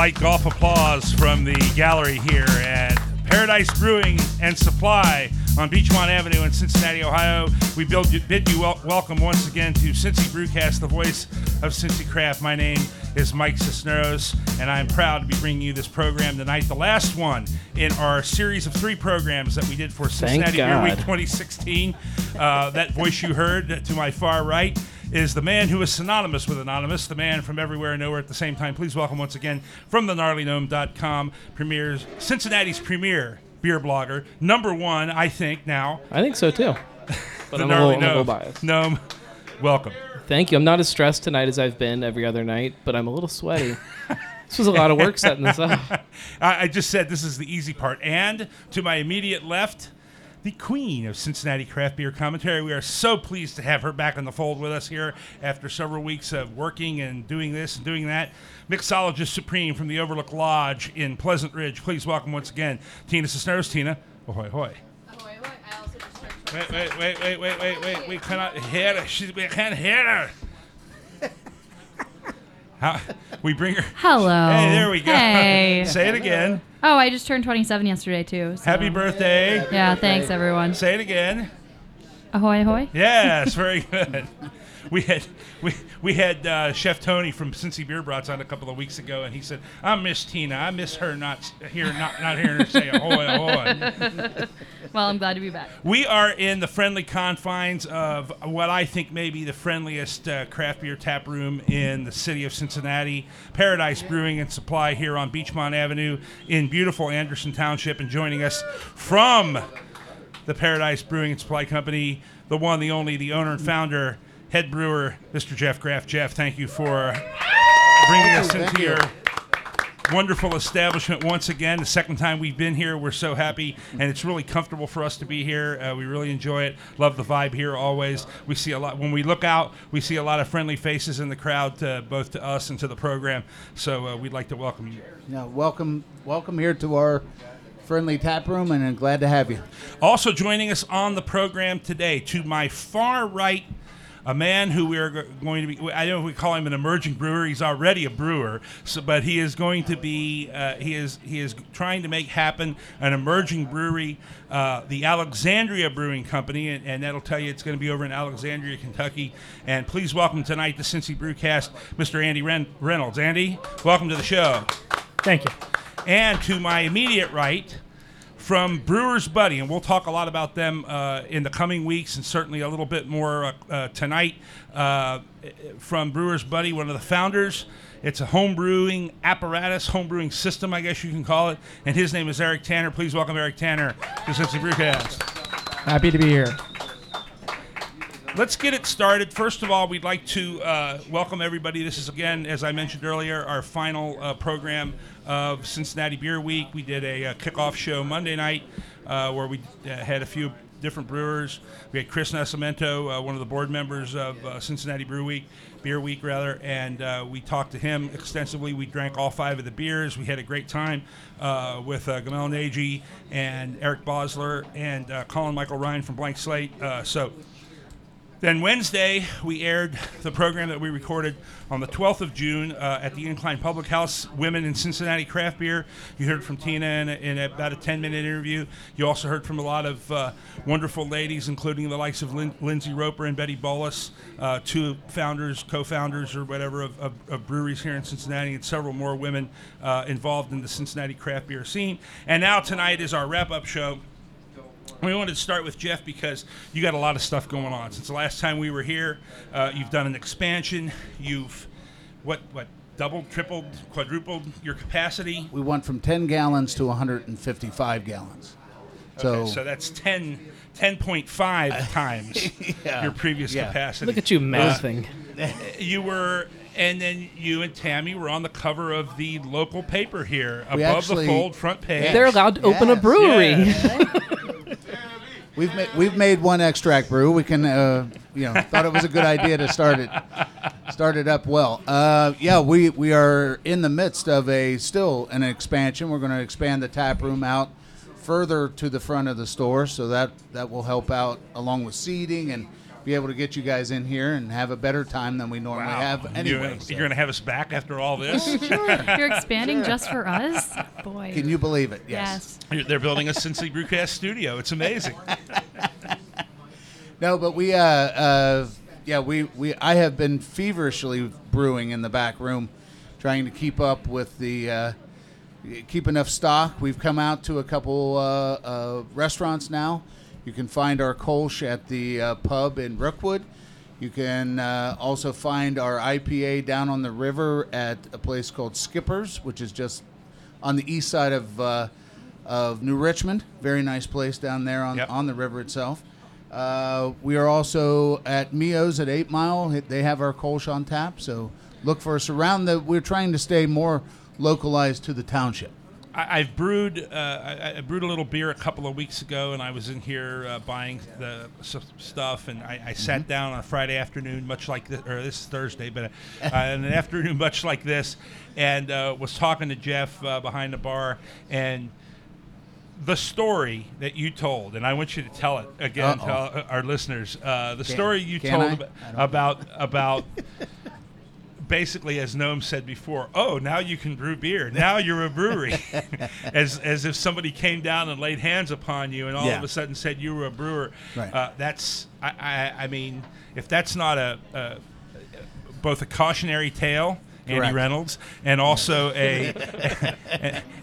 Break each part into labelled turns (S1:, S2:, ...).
S1: light golf applause from the gallery here at Paradise Brewing and Supply on Beachmont Avenue in Cincinnati, Ohio. We build, bid you wel- welcome once again to Cincy Brewcast, the voice of Cincy Craft. My name is Mike Cisneros, and I'm proud to be bringing you this program tonight, the last one in our series of three programs that we did for Cincinnati Beer Week 2016. Uh, that voice you heard to my far right is the man who is synonymous with Anonymous, the man from everywhere and nowhere at the same time. Please welcome once again from the gnarlygnome.com, premieres, Cincinnati's premier beer blogger, number one, I think, now.
S2: I think so too. But
S1: the
S2: I'm, a
S1: gnarly
S2: a little
S1: gnome.
S2: biased.
S1: Gnome, welcome.
S2: Thank you. I'm not as stressed tonight as I've been every other night, but I'm a little sweaty. this was a lot of work setting this up.
S1: I just said this is the easy part. And to my immediate left, the queen of Cincinnati craft beer commentary. We are so pleased to have her back in the fold with us here after several weeks of working and doing this and doing that. Mixologist Supreme from the Overlook Lodge in Pleasant Ridge. Please welcome once again Tina Cisneros. Tina, ahoy, hoy.
S3: Ahoy, ahoy. I also just
S1: Wait, wait, wait, wait, wait, wait, wait. We cannot hear her. She's, we can't hear her. How, we bring her.
S3: Hello.
S1: Hey, there we go.
S3: Hey.
S1: Say it again.
S3: Oh, I just turned 27 yesterday too. so-
S1: Happy birthday.
S3: Yeah, thanks everyone.
S1: Say it again.
S3: Ahoy, ahoy.
S1: Yes, very good. We had we we had uh, Chef Tony from Cincy Beer Brats on a couple of weeks ago, and he said, "I miss Tina. I miss her not hearing not not hearing her say ahoy ahoy."
S3: Well, I'm glad to be back.
S1: We are in the friendly confines of what I think may be the friendliest uh, craft beer tap room in the city of Cincinnati, Paradise Brewing and Supply here on Beachmont Avenue in beautiful Anderson Township. And joining us from the Paradise Brewing and Supply Company, the one, the only, the owner and founder, head brewer, Mr. Jeff Graff. Jeff, thank you for bringing us into your wonderful establishment once again. The second time we've been here, we're so happy, and it's really comfortable for us to be here. Uh, we really enjoy it. Love the vibe here always. We see a lot when we look out. We see a lot of friendly faces in the crowd, uh, both to us and to the program. So uh, we'd like to welcome you.
S4: Yeah, welcome, welcome here to our friendly tap room, and I'm glad to have you.
S1: Also joining us on the program today, to my far right, a man who we are going to be. I don't know if we call him an emerging brewer. He's already a brewer, so, but he is going to be. Uh, he is he is trying to make happen an emerging brewery, uh, the Alexandria Brewing Company, and, and that'll tell you it's going to be over in Alexandria, Kentucky. And please welcome tonight to Cincy Brewcast, Mr. Andy Ren- Reynolds. Andy, welcome to the show.
S5: Thank you.
S1: And to my immediate right, from Brewer's Buddy, and we'll talk a lot about them uh, in the coming weeks and certainly a little bit more uh, uh, tonight. Uh, from Brewer's Buddy, one of the founders. It's a home brewing apparatus, home brewing system, I guess you can call it. And his name is Eric Tanner. Please welcome Eric Tanner to Cincy Brewcast.
S5: Happy to be here.
S1: Let's get it started. First of all, we'd like to uh, welcome everybody. This is, again, as I mentioned earlier, our final uh, program of Cincinnati Beer Week. We did a, uh kickoff show Monday night uh, where we uh, had a few different brewers. We had Chris Nascimento, uh, one of the board members of Cincinnati Brew Week, Beer Week rather, and we talked to him extensively. We drank all five of the beers. We had a great time with Gamel Nagy and Eric Bosler and Colin Michael Ryan from Blank Slate. So then Wednesday, we aired the program that we recorded on the 12th of June uh, at the Incline Public House, Women in Cincinnati Craft Beer. You heard from Tina in, in about a 10 minute interview. You also heard from a lot of uh, wonderful ladies, including the likes of Lin- Lindsay Roper and Betty Bolus, uh, two founders, co founders, or whatever, of, of, of breweries here in Cincinnati, and several more women uh, involved in the Cincinnati craft beer scene. And now tonight is our wrap up show. We wanted to start with Jeff because you got a lot of stuff going on. Since the last time we were here, uh, you've done an expansion. You've what what doubled, tripled, quadrupled your capacity.
S4: We went from 10 gallons to 155 gallons. So,
S1: Okay, so that's 10, 10.5 times
S4: Yeah,
S1: your previous
S4: yeah.
S1: capacity.
S2: Look at you mathing.
S1: you were, and then you and Tammy were on the cover of the local paper here, above
S4: actually-
S1: the fold front page.
S2: They're allowed to open a brewery.
S1: Yeah.
S4: we've made we've made one extract brew. We can, uh, you know, thought it was a good idea to start it start it up well. Uh, yeah, we we are in the midst of a still an expansion. We're going to expand the tap room out further to the front of the store, so that that will help out along with seating and be able to get you guys in here and have a better time than we normally have anyway.
S1: You're,
S4: so.
S1: going to have us back after all this?
S3: You're expanding just for us? Boy.
S4: Can you believe it?
S3: Yes.
S1: You're- They're building a Cincy Brewcast studio. It's amazing.
S4: No, but we, uh, uh, yeah, we, we, I have been feverishly brewing in the back room, trying to keep up with the, uh, keep enough stock. We've come out to a couple uh, uh, restaurants now. You can find our Kolsch at the uh, pub in Rookwood. You can uh, also find our IPA down on the river at a place called Skippers, which is just on the east side of uh, of New Richmond. Very nice place down there on
S1: Yep.
S4: on the river itself. Uh, we are also at Mio's at Eight Mile. They have our Kolsch on tap, so look for us around the. We're trying to stay more localized to the township.
S1: I, I've brewed. Uh, I, brewed a little beer a couple of weeks ago, and I was in here uh, buying the stuff, and I, I sat down on a Friday afternoon, much like this, or this is Thursday, but uh, in an afternoon much like this, and uh, was talking to Jeff uh, behind the bar, and the story that you told, and I want you to tell it again to
S4: Uh-oh.
S1: our- our listeners. Uh, the
S4: Can-
S1: story you told
S4: I?
S1: ab-
S4: I
S1: about about basically, as Gnome said before, oh, now you can brew beer. Now you're a brewery. as, as if somebody came down and laid hands upon you and all
S4: Yeah.
S1: of a sudden said you were a brewer.
S4: Right.
S1: Uh, that's, I, I, I mean, if that's not a, a both a cautionary tale, Andy
S4: Correct.
S1: Reynolds, and also a,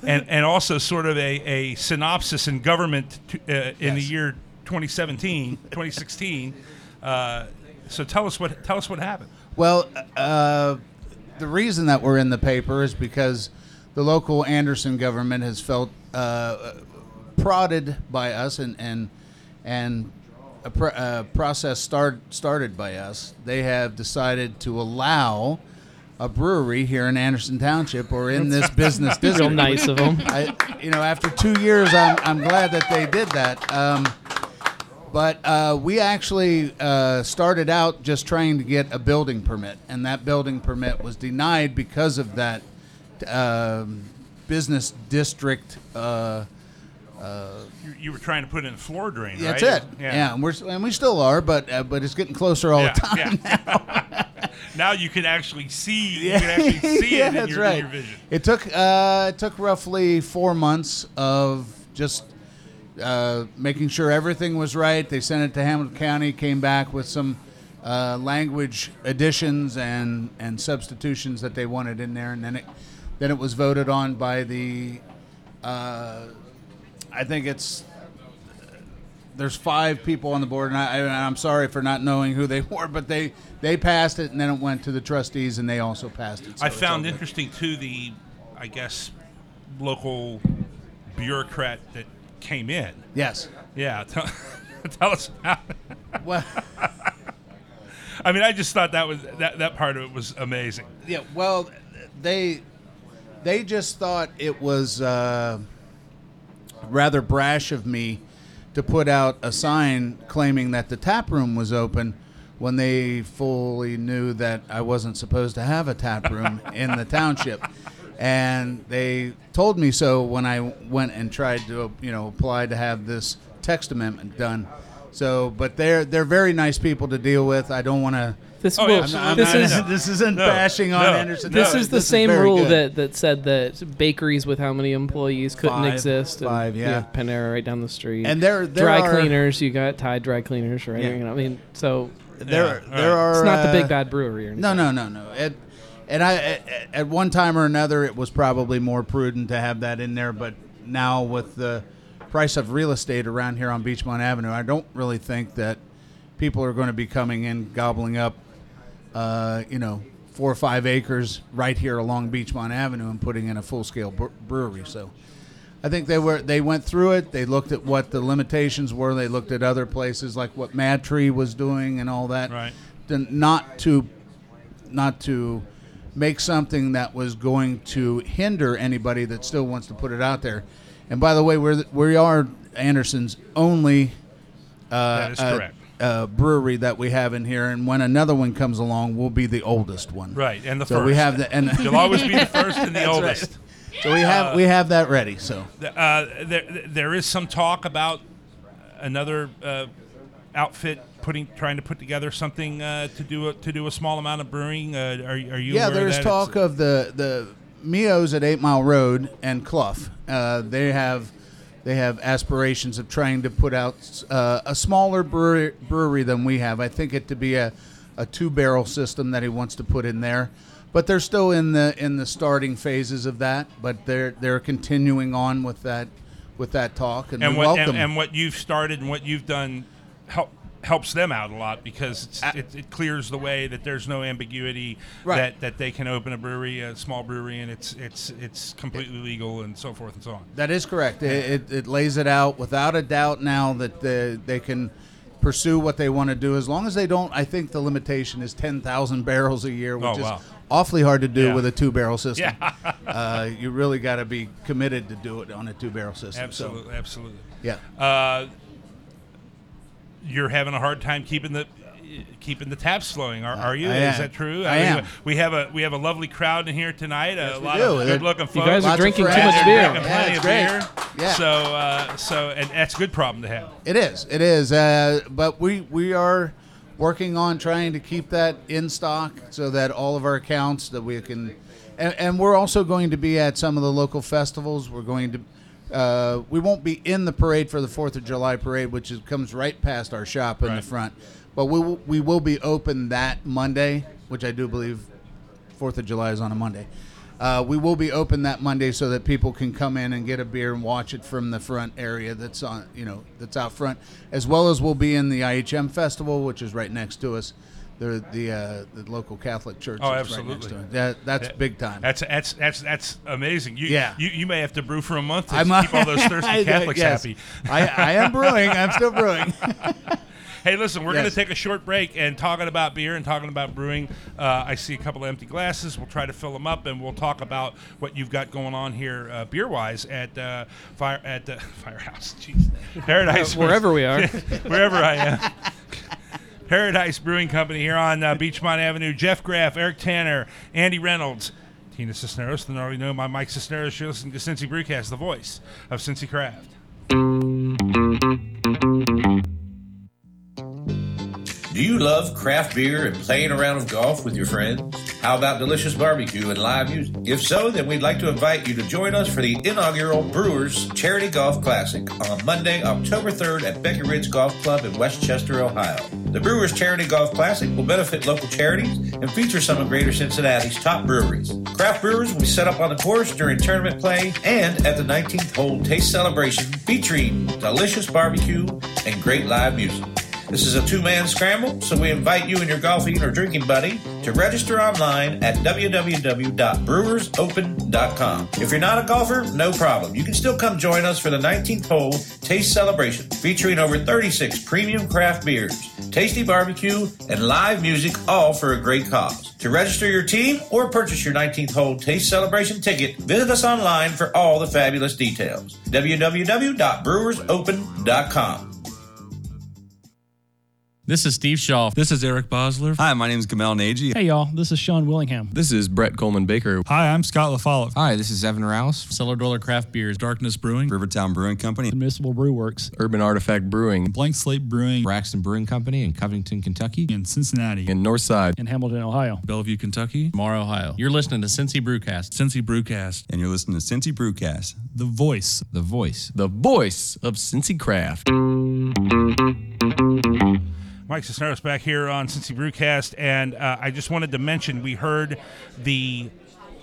S1: and, and, also sort of a, a synopsis in government to, uh, in the year 2017, 2016. Uh, so tell us what tell us what happened.
S4: Well, uh, the reason that we're in the paper is because the local Anderson government has felt uh, prodded by us and and and a pr- uh, process start, started by us. They have decided to allow a brewery here in Anderson Township or in this business district.
S2: Real nice of them.
S4: I, you know, after two years, I'm, I'm glad that they did that. Um, but uh, we actually uh, started out just trying to get a building permit, and that building permit was denied because of that um, business district. Uh,
S1: You, you were trying to put in a floor drain,
S4: that's
S1: right?
S4: it. Yeah. and we're and we still are, but uh, but it's getting closer all
S1: Yeah,
S4: the time.
S1: yeah. now you can actually see. You can actually see
S4: yeah,
S1: it in your,
S4: right.
S1: in your vision.
S4: It took uh, it took roughly four months of just uh, making sure everything was right. They sent it to Hamilton County, came back with some uh, language additions and and substitutions that they wanted in there, and then it then it was voted on by the. Uh, I think it's there's five people on the board, and I, I'm sorry for not knowing who they were, but they they passed it, and then it went to the trustees, and they also passed it. so
S1: I found interesting too the, I guess, local bureaucrat that came in.
S4: Yes.
S1: Yeah, tell, tell us. About it.
S4: Well,
S1: I mean, I just thought that was that that part of it was amazing.
S4: yeah. Well, they they just thought it was uh, rather brash of me to put out a sign claiming that the tap room was open when they fully knew that I wasn't supposed to have a tap room in the township. And they told me so when I went and tried to, you know, apply to have this text amendment done. So, but they're they're very nice people to deal with. I don't want to.
S2: This,
S1: Oh,
S2: will,
S1: absolutely.
S2: this
S1: No,
S2: is
S1: no, no.
S4: this isn't
S1: No,
S4: bashing on
S1: no,
S4: Anderson.
S2: this
S1: No,
S2: is the same
S4: very
S2: rule
S4: good.
S2: that, that said that bakeries with how many employees couldn't
S4: Five.
S2: exist. and
S4: Five,
S2: you
S4: yeah.
S2: Panera right down the street.
S4: And there- there
S2: dry
S4: are-
S2: cleaners. You got Tide dry cleaners, right?
S4: Yeah.
S2: You know, I mean, so
S4: there
S1: Yeah,
S4: there
S1: right.
S4: are.
S2: it's not the
S4: uh,
S2: big bad brewery or anything.
S4: No, no, no, no. It, and I, at, at one time or another, it was probably more prudent to have that in there. But now, with the price of real estate around here on Beachmont Avenue, I don't really think that people are going to be coming in gobbling up, uh, you know, four or five acres right here along Beachmont Avenue and putting in a full-scale brewery. So, I think they were they went through it. They looked at what the limitations were. They looked at other places like what MadTree was doing and all that.
S1: Right.
S4: Not to not to make something that was going to hinder anybody that still wants to put it out there. And by the way, we're the, we are Anderson's only uh,
S1: That is
S4: uh,
S1: correct.
S4: uh, brewery that we have in here. And when another one comes along, we'll be the oldest one.
S1: Right, and the
S4: So
S1: first.
S4: we have the and
S1: You'll always be the first and the
S4: That's right.
S1: oldest.
S4: so we have we have that ready. So
S1: Uh, there, there is some talk about another uh, outfit putting trying to put together something uh, to do a, to do a small amount of brewing. Uh, are, are you?
S4: yeah,
S1: of
S4: there's talk
S1: It's-
S4: of the the Mio's at Eight Mile Road and Clough. Uh, they have they have aspirations of trying to put out uh, a smaller brewery, brewery than we have. I think it to be a, a two barrel system that he wants to put in there. But they're still in the in the starting phases of that. But they're they're continuing on with that with that talk, and,
S1: and what
S4: welcome.
S1: and, and what you've started and what you've done help helps them out a lot because it, it clears the way that there's no ambiguity
S4: Right.
S1: that, that they can open a brewery, a small brewery, and it's it's it's completely legal and so forth and so on.
S4: That is correct. It, it, it lays it out without a doubt now that they, they can pursue what they want to do as long as they don't. I think the limitation is 10,000 barrels a year, which
S1: Oh,
S4: is awfully hard to do
S1: Yeah.
S4: with a two barrel system.
S1: Yeah.
S4: uh, you really got to be committed to do it on a two barrel system.
S1: Absolutely, absolutely.
S4: Yeah.
S1: Uh, you're having a hard time keeping the keeping the taps flowing. Are, are you?
S4: I
S1: Is
S4: am.
S1: that true?
S4: I
S1: mean,
S4: am.
S1: We have a we have a lovely crowd in here tonight. a
S4: we
S1: lot
S4: do.
S1: of
S4: They're-
S1: good looking
S2: You guys are
S4: Lots of
S2: drinking too
S4: friends.
S2: much beer.
S1: drinking
S4: Yeah,
S1: plenty
S4: it's
S1: of
S4: great.
S1: beer.
S4: Yeah.
S1: So uh, so and that's a good problem to have.
S4: It is. It is. Uh, but we we are working on trying to keep that in stock so that all of our accounts that we can, and, and we're also going to be at some of the local festivals. We're going to. Uh, we won't be in the parade for the Fourth of July parade, which is, comes right past our shop in
S1: Right.
S4: the front. But we will, we will be open that Monday, which I do believe Fourth of July is on a Monday. Uh, we will be open that Monday so that people can come in and get a beer and watch it from the front area that's on, you know, that's out front, as well as we'll be in the IHM festival, which is right next to us, the the uh, the local Catholic church.
S1: Oh,
S4: is right next
S1: absolutely.
S4: to it. That, that's
S1: That-
S4: big time.
S1: That's that's that's that's amazing. You,
S4: Yeah.
S1: you you may have to brew for a month to
S4: I'm
S1: keep all those thirsty
S4: I-
S1: Catholics
S4: yes.
S1: happy.
S4: I, I am brewing. I'm still brewing.
S1: Hey, listen, we're going to take a short break and talking about beer and talking about brewing. Uh, I see a couple of empty glasses. We'll try to fill them up, and we'll talk about what you've got going on here, uh, beer wise, at uh, fire at uh, Firehouse. Jeez, Paradise,
S2: Wherever we are.
S1: wherever I am. Paradise Brewing Company here on uh, Beachmont Avenue. Jeff Graff, Eric Tanner, Andy Reynolds, Tina Cisneros. Then already know my Mike Cisneros. You're listening to Cincy Brewcast, the voice of Cincy Craft.
S6: Do you love craft beer and playing around of golf with your friends? How about delicious barbecue and live music? If so, then we'd like to invite you to join us for the inaugural Brewers Charity Golf Classic on Monday, October 3rd at Beckett Ridge Golf Club in Westchester, Ohio. The Brewers Charity Golf Classic will benefit local charities and feature some of Greater Cincinnati's top breweries. Craft brewers will be set up on the course during tournament play and at the 19th hole taste celebration featuring delicious barbecue and great live music. This is a two man scramble, so we invite you and your golfing or drinking buddy to register online at www.brewersopen.com. If you're not a golfer, no problem. You can still come join us for the 19th hole taste celebration featuring over 36 premium craft beers, tasty barbecue, and live music, all for a great cause. To register your team or purchase your 19th hole taste celebration ticket, visit us online for all the fabulous details. www.brewersopen.com.
S7: This is Steve Shaw.
S8: This is Eric Bosler.
S9: Hi, my name is Gamal Nagy.
S5: Hey, y'all. This is Sean Willingham.
S8: This is Brett Coleman Baker.
S10: Hi, I'm Scott LaFollette.
S11: Hi, this is Evan Rouse.
S7: Cellar Dweller Craft Beers.
S10: Darkness Brewing,
S9: Rivertown Brewing Company.
S5: Municipal Brew Works.
S8: Urban Artifact Brewing
S10: Blank Slate Brewing
S11: Braxton Brewing Company in Covington, Kentucky.
S10: in Cincinnati,
S8: in Northside.
S5: In Hamilton, Ohio.
S10: Bellevue, Kentucky,
S7: Mar, Ohio. You're listening to Cincy Brewcast.
S10: Cincy Brewcast,
S9: And you're listening to Cincy Brewcast.
S10: the voice.
S11: The voice.
S8: The voice of Cincy Craft.
S1: Mike Cisneros back here on Cincy Brewcast, and uh, I just wanted to mention we heard the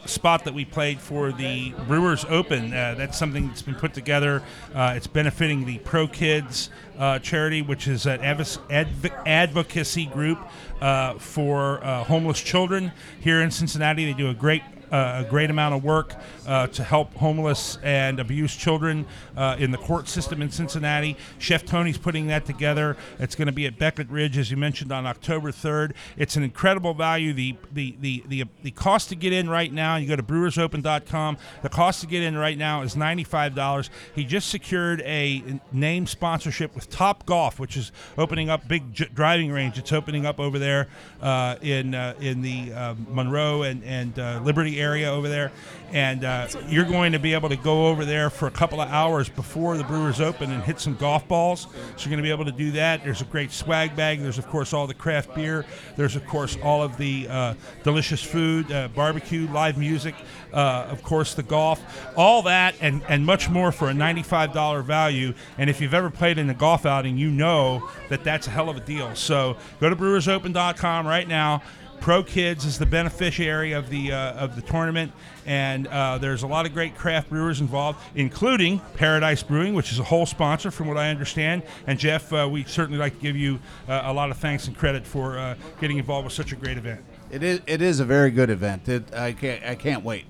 S1: spot that we played for the Brewers Open. Uh, that's something that's been put together. Uh, it's benefiting the Pro Kids uh, charity, which is an advo- adv- advocacy group uh, for uh, homeless children here in Cincinnati. They do a great a great amount of work uh, to help homeless and abused children uh, in the court system in Cincinnati. Chef Tony's putting that together. It's going to be at Beckett Ridge, as you mentioned, on October 3rd. It's an incredible value. The the the the, the cost to get in right now, you go to brewersopen.com. The cost to get in right now is $95. He just secured a name sponsorship with Top Golf, which is opening up big j- driving range. It's opening up over there uh, in uh, in the uh, Monroe and and uh, Liberty area over there, and uh, you're going to be able to go over there for a couple of hours before the Brewers Open and hit some golf balls. So you're going to be able to do that. There's a great swag bag. There's of course all the craft beer. There's of course all of the uh, delicious food, uh, barbecue, live music, uh, of course the golf, all that and and much more for a $95 value. And if you've ever played in a golf outing, you know that that's a hell of a deal. So go to brewersopen.com right now. Pro Kids is the beneficiary of the uh, of the tournament, and uh, there's a lot of great craft brewers involved, including Paradise Brewing, which is a hole sponsor, from what I understand. And Jeff, uh, we certainly like to give you uh, a lot of thanks and credit for uh, getting involved with such a great event.
S4: It is it is a very good event. It, I can't I can't wait.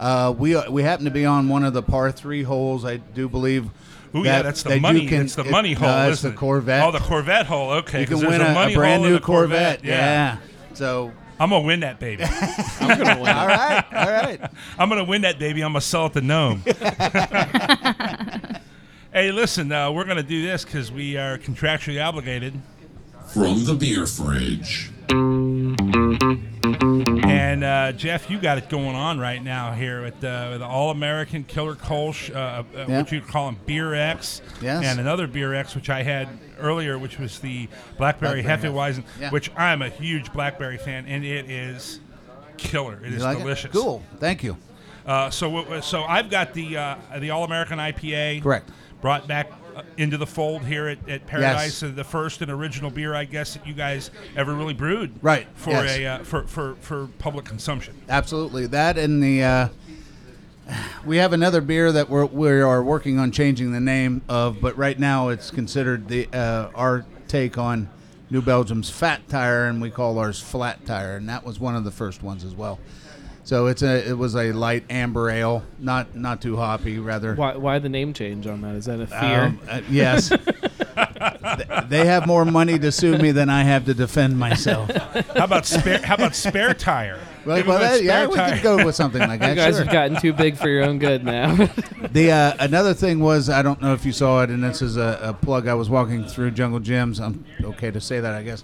S4: Uh, we we happen to be on one of the par three holes. I do believe.
S1: Ooh, yeah, that's the money. that's the money hole.
S4: No, it's
S1: isn't
S4: the
S1: it?
S4: Corvette.
S1: Oh, the Corvette hole. Okay,
S4: you can win a,
S1: money
S4: a brand new
S1: the Corvette.
S4: Yeah. So
S1: I'm gonna win that baby.
S2: I'm gonna win.
S4: all right, all right.
S1: I'm gonna win that baby. I'm gonna sell it to Gnome. hey, listen, uh, we're gonna do this because we are contractually obligated.
S12: From the beer fridge.
S1: And uh, Jeff, you got it going on right now here with uh, the All American Killer Kolsch, uh, uh,
S4: Yeah.
S1: what you call them, Beer X,
S4: Yes.
S1: and another Beer X, which I had earlier, which was the Blackberry,
S4: Blackberry
S1: Hefeweizen,
S4: Yeah.
S1: which I'm a huge Blackberry fan, and it is killer. It
S4: You
S1: is
S4: like it?
S1: delicious.
S4: Cool. Thank you.
S1: Uh, so, w- so I've got the uh, the All American IPA.
S4: Correct.
S1: Brought back into the fold here at, at Paradise, uh, the first and original beer, I guess, that you guys ever really brewed.
S4: Right,
S1: For
S4: yes.
S1: a uh, for, for for public consumption.
S4: Absolutely. That and the uh, we have another beer that we're we are working on changing the name of, but right now it's considered the uh, our take on New Belgium's Fat Tire, and we call ours Flat Tire, and that was one of the first ones as well. So it's a it was a light amber ale, not not too hoppy, rather.
S2: Why, why the name change on that? Is that a fear?
S4: Um, uh, yes. Th- they have more money to sue me than I have to defend myself.
S1: How about spare? how about spare tire?
S4: Well, well,
S1: them a
S4: that- yeah,
S1: spare
S4: we
S1: tire.
S4: could go with something like that.
S2: you guys
S4: sure.
S2: have gotten too big for your own good now.
S4: The uh, another thing was I don't know if you saw it, and this is a, a plug. I was walking through Jungle Jim's. I'm okay to say that, I guess.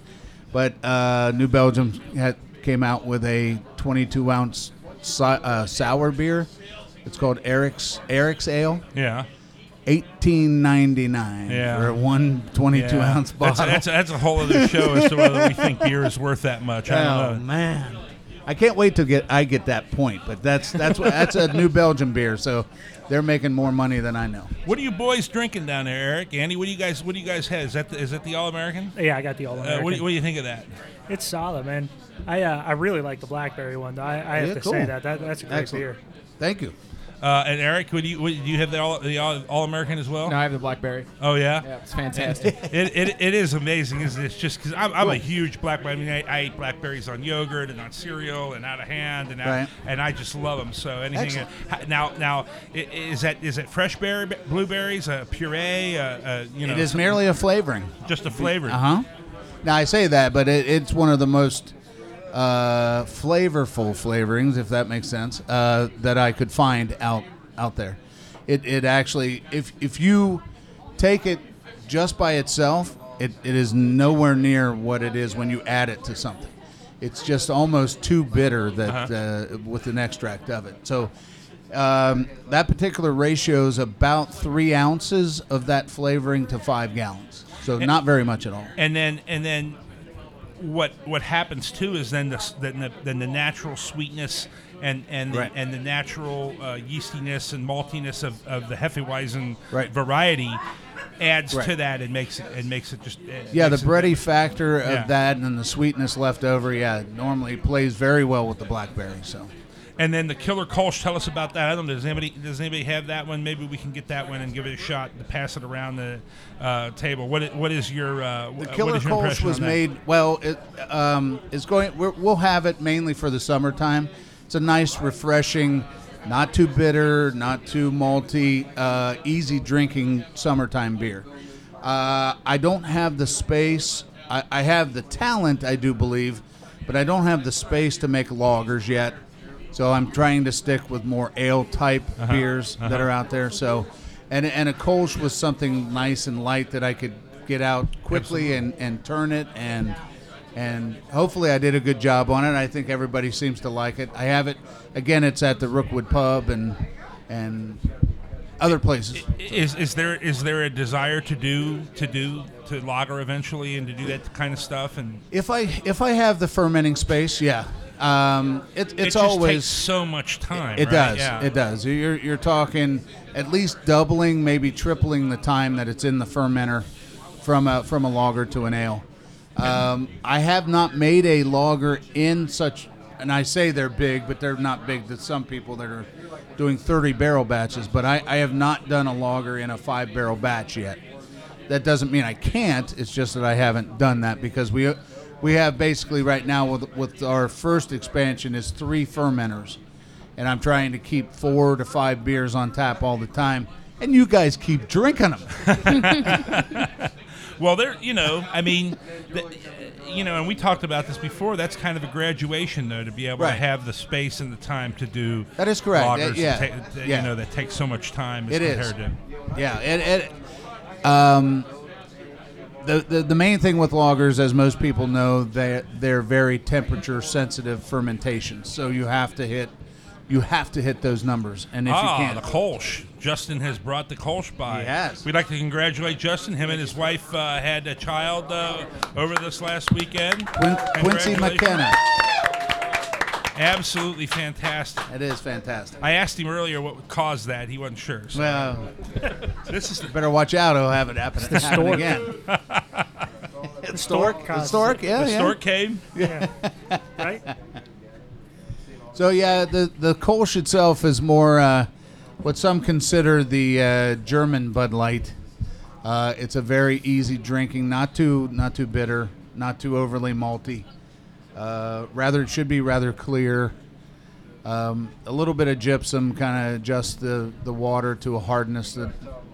S4: But uh, New Belgium had, came out with a 22 ounce si- uh, sour beer. It's called Eric's Eric's Ale.
S1: Yeah.
S4: 18.99
S1: Yeah.
S4: for one 22
S1: Yeah.
S4: ounce bottle.
S1: That's, that's, a, that's a whole other show as to whether we think beer is worth that much. I
S4: oh
S1: don't know.
S4: man, I can't wait to get I get that point. But that's that's what, that's a New Belgium beer, so they're making more money than I know.
S1: What are you boys drinking down there, Eric? Andy, what do you guys what do you guys have? Is that the, is that the All American?
S13: Yeah, I got the all
S1: Uh,
S13: American.
S1: what, do you, what do you think of that?
S13: it's solid, man. I uh, I really like the blackberry one. though. I, I have to
S4: cool.
S13: say that. that that's a great
S4: Excellent.
S13: beer.
S4: Thank you.
S1: Uh, and Eric, what do you what, do you have the All the All, all American as well?
S14: No, I have the blackberry.
S1: Oh yeah,
S14: Yeah, it's fantastic.
S1: it, it, it is amazing, isn't it? It's just because I'm, I'm a huge blackberry. I mean, I, I eat blackberries on yogurt and on cereal and out of hand, and I,
S4: Right.
S1: and I just love them. So anything
S4: Excellent.
S1: now now is that is it fresh berry blueberries, a puree, uh, uh, you know?
S4: It is merely a flavoring.
S1: just a flavoring.
S4: Uh huh. Now I say that, but it, it's one of the most uh, flavorful flavorings, if that makes sense, uh, that I could find out out there. It, it actually, if if you take it just by itself, it, it is nowhere near what it is when you add it to something. It's just almost too bitter that uh, with an extract of it. So um, that particular ratio is about three ounces of that flavoring to five gallons. So not very much at all.
S1: and then and then what what happens too is then the then the, then the natural sweetness and and the, and the natural uh, yeastiness and maltiness of, of the Hefeweizen
S4: Right.
S1: variety adds
S4: Right.
S1: to that and makes it and makes it just uh,
S4: Yeah, the
S1: it-
S4: bready factor of
S1: Yeah.
S4: that and then the sweetness left over, yeah, normally plays very well with the blackberry. So
S1: and then the killer Kolsch. Tell us about that. I don't know. Does anybody does anybody have that one? Maybe we can get that one and give it a shot to pass it around the uh, table. What what is your uh,
S4: the Killer
S1: your
S4: Kolsch was made well. It um, is going. We're, we'll have it mainly for the summertime. It's a nice, refreshing, not too bitter, not too malty, uh, easy drinking summertime beer. Uh, I don't have the space. I, I have the talent, I do believe, but I don't have the space to make lagers yet. So I'm trying to stick with more ale type
S1: Uh-huh,
S4: beers that
S1: uh-huh.
S4: are out there. So, and and a Kolsch was something nice and light that I could get out quickly and, and turn it and and hopefully I did a good job on it. I think everybody seems to like it. I have it again. It's at the Rookwood Pub and and other places.
S1: Is is there is there a desire to do to do to lager eventually and to do that kind of stuff and
S4: If I if I have the fermenting space, yeah. Um, it,
S1: it
S4: it's
S1: just
S4: always
S1: takes so much time.
S4: It
S1: right?
S4: does.
S1: Yeah.
S4: It does. You're you're talking at least doubling, maybe tripling the time that it's in the fermenter from a from a lager to an ale. Um, I have not made a lager in such, and I say they're big, but they're not big to some people that are doing 30 barrel batches. But I, I have not done a lager in a five barrel batch yet. That doesn't mean I can't. It's just that I haven't done that because we we have basically right now with with our first expansion is three fermenters, and I'm trying to keep four to five beers on tap all the time, and you guys keep drinking them.
S1: Well, there, you know, I mean, the, you know, and we talked about this before. That's kind of a graduation, though, to be able
S4: Right.
S1: to have the space and the time to do.
S4: That is correct.
S1: Lagers
S4: Uh, yeah.
S1: ta-
S4: Yeah.
S1: You know, that takes so much time. As
S4: It is.
S1: compared To,
S4: Yeah, and, and um, the, the the main thing with lagers, as most people know, they they're very temperature sensitive fermentations. So you have to hit you have to hit those numbers, and if
S1: ah,
S4: you can't,
S1: the Kolsch. Justin has brought the Kolsch by.
S4: Has.
S1: We'd like to congratulate Justin. Him and his wife uh, had a child uh, over this last weekend.
S4: Quin- Quincy McKenna.
S1: Absolutely fantastic.
S4: It is fantastic.
S1: I asked him earlier what caused that. He wasn't sure. So.
S4: Well,
S1: this is
S4: better watch out. It'll have it happen,
S1: the
S4: happen
S1: stork.
S4: again.
S1: The
S4: stork. The stork. Yeah,
S1: the
S4: yeah.
S1: stork came.
S4: Yeah.
S13: right?
S4: So yeah, the the Kolsch itself is more uh, what some consider the uh, German Bud Light. Uh, it's a very easy drinking, not too not too bitter, not too overly malty. Uh, rather, it should be rather clear. Um, a little bit of gypsum kind of adjusts the, the water to a hardness that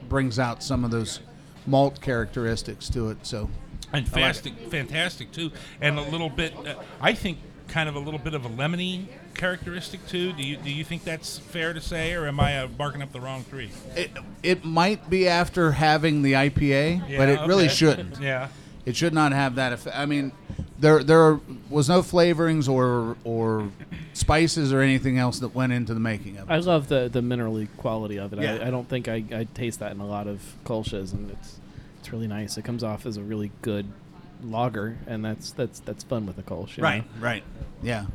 S4: brings out some of those malt characteristics to it. So,
S1: and
S4: I like
S1: fantastic, fantastic too, and a little bit. Uh, I think kind of a little bit of a lemony characteristic too. Do you do you think that's fair to say, or am I uh, barking up the wrong tree?
S4: It, it might be after having the IPA, but
S1: Yeah,
S4: it really shouldn't.
S1: Yeah.
S4: It should not have that effect. I mean, there there was no flavorings or or spices or anything else that went into the making of it.
S2: I love the the minerally quality of it.
S4: Yeah.
S2: I, I don't think I, I taste that in a lot of Kolsch's, and it's it's really nice. It comes off as a really good lager, and that's that's that's fun with a Kolsch.
S4: Right,
S2: know?
S4: right, yeah.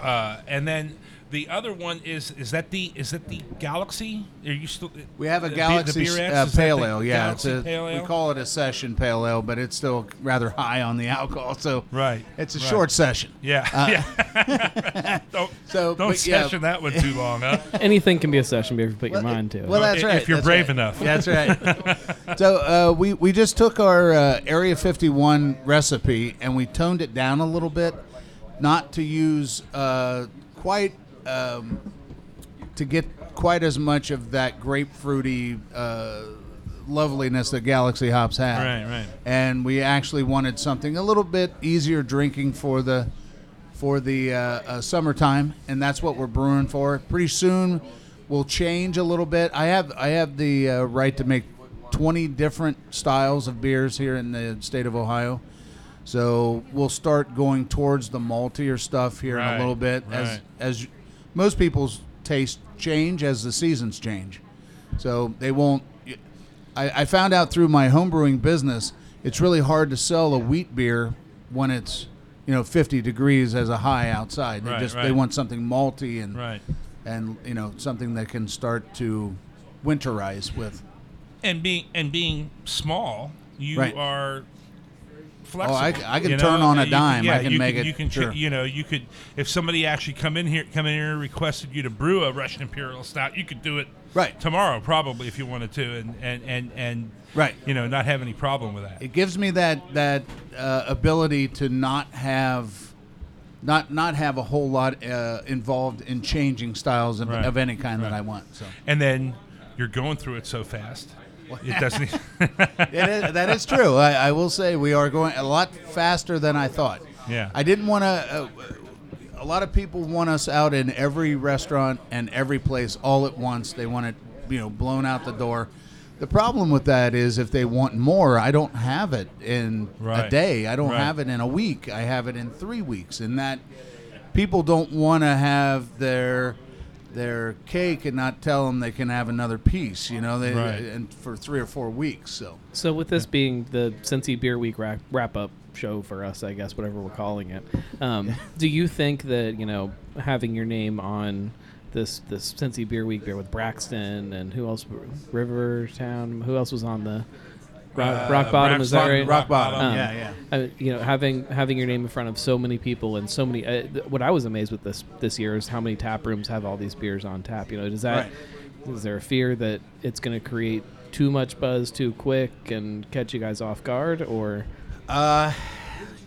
S1: Uh, and then the other one is is that the is that the Galaxy? Are you still?
S4: We have a
S1: the
S4: Galaxy
S1: the
S4: uh,
S1: X, is that
S4: Pale Ale. Yeah, it's a,
S1: Pale
S4: we call it a session Pale Ale, but it's still rather high on the alcohol. So
S1: Right,
S4: it's a
S1: right.
S4: short session.
S1: Yeah,
S4: Uh,
S1: yeah. don't
S4: So,
S1: don't
S4: but yeah.
S1: session that one too long, huh?
S2: Anything can be a session beer if you put your mind to it.
S4: Well, that's right.
S1: If you're
S4: that's
S1: brave
S4: right.
S1: enough.
S4: That's right. so uh, we we just took our uh, Area 51 recipe and we toned it down a little bit, not to use uh, quite um, to get quite as much of that grapefruity. Uh, loveliness that galaxy hops have
S1: Right, right.
S4: and we actually wanted something a little bit easier drinking for the for the uh, uh, summertime, and that's what we're brewing for. Pretty soon, we'll change a little bit. I have I have the uh, right to make 20 different styles of beers here in the state of Ohio. So we'll start going towards the maltier stuff here in a little bit, as
S1: right.
S4: as most people's taste change as the seasons change. So they won't. I, I found out through my homebrewing business, it's really hard to sell a wheat beer when it's you know 50 degrees as a high outside. They
S1: Right,
S4: just they want something malty and
S1: Right.
S4: and you know something that can start to winterize with.
S1: and being and being small, you
S4: Right.
S1: are flexible.
S4: Oh, I I can
S1: you
S4: turn
S1: know?
S4: on a dime.
S1: yeah,
S4: I can
S1: you
S4: make
S1: can,
S4: it-
S1: You can,
S4: sure.
S1: you know, you could if somebody actually come in here, come in here and requested you to brew a Russian Imperial Stout, you could do it
S4: Right.
S1: tomorrow probably if you wanted to, and and and and
S4: Right.
S1: you know, not have any problem with that.
S4: It gives me that that uh, ability to not have. Not, not have a whole lot uh, involved in changing styles of,
S1: Right.
S4: of any kind that I want. So
S1: And then you're going through it so fast, it doesn't.
S4: It is, that is true. I, I will say we are going a lot faster than I thought.
S1: Yeah.
S4: I didn't want to. Uh, a lot of people want us out in every restaurant and every place all at once. They want it, you know, blown out the door. The problem with that is if they want more, I don't have it in a day. I don't
S1: Right.
S4: have it in a week. I have it in three weeks, and that people don't want to have their their cake and not tell them they can have another piece. You know, they
S1: Right.
S4: and for three or four weeks. So
S2: So with this being the Cincy Beer Week wrap, wrap up show for us, I guess whatever we're calling it, um, do you think that you know having your name on this this Cincy Beer Week beer with Braxton and who else Rivertown who else was on the Rock,
S1: Uh,
S2: Rock Bottom is that
S1: Rock-
S2: right?
S1: Rock Bottom,
S2: Um,
S4: yeah, yeah.
S2: uh, you know, having having your name in front of so many people and so many. Uh, th- what I was amazed with this this year is how many tap rooms have all these beers on tap. You know, does that is there a fear that it's going to create too much buzz too quick and catch you guys off guard, or
S4: Uh,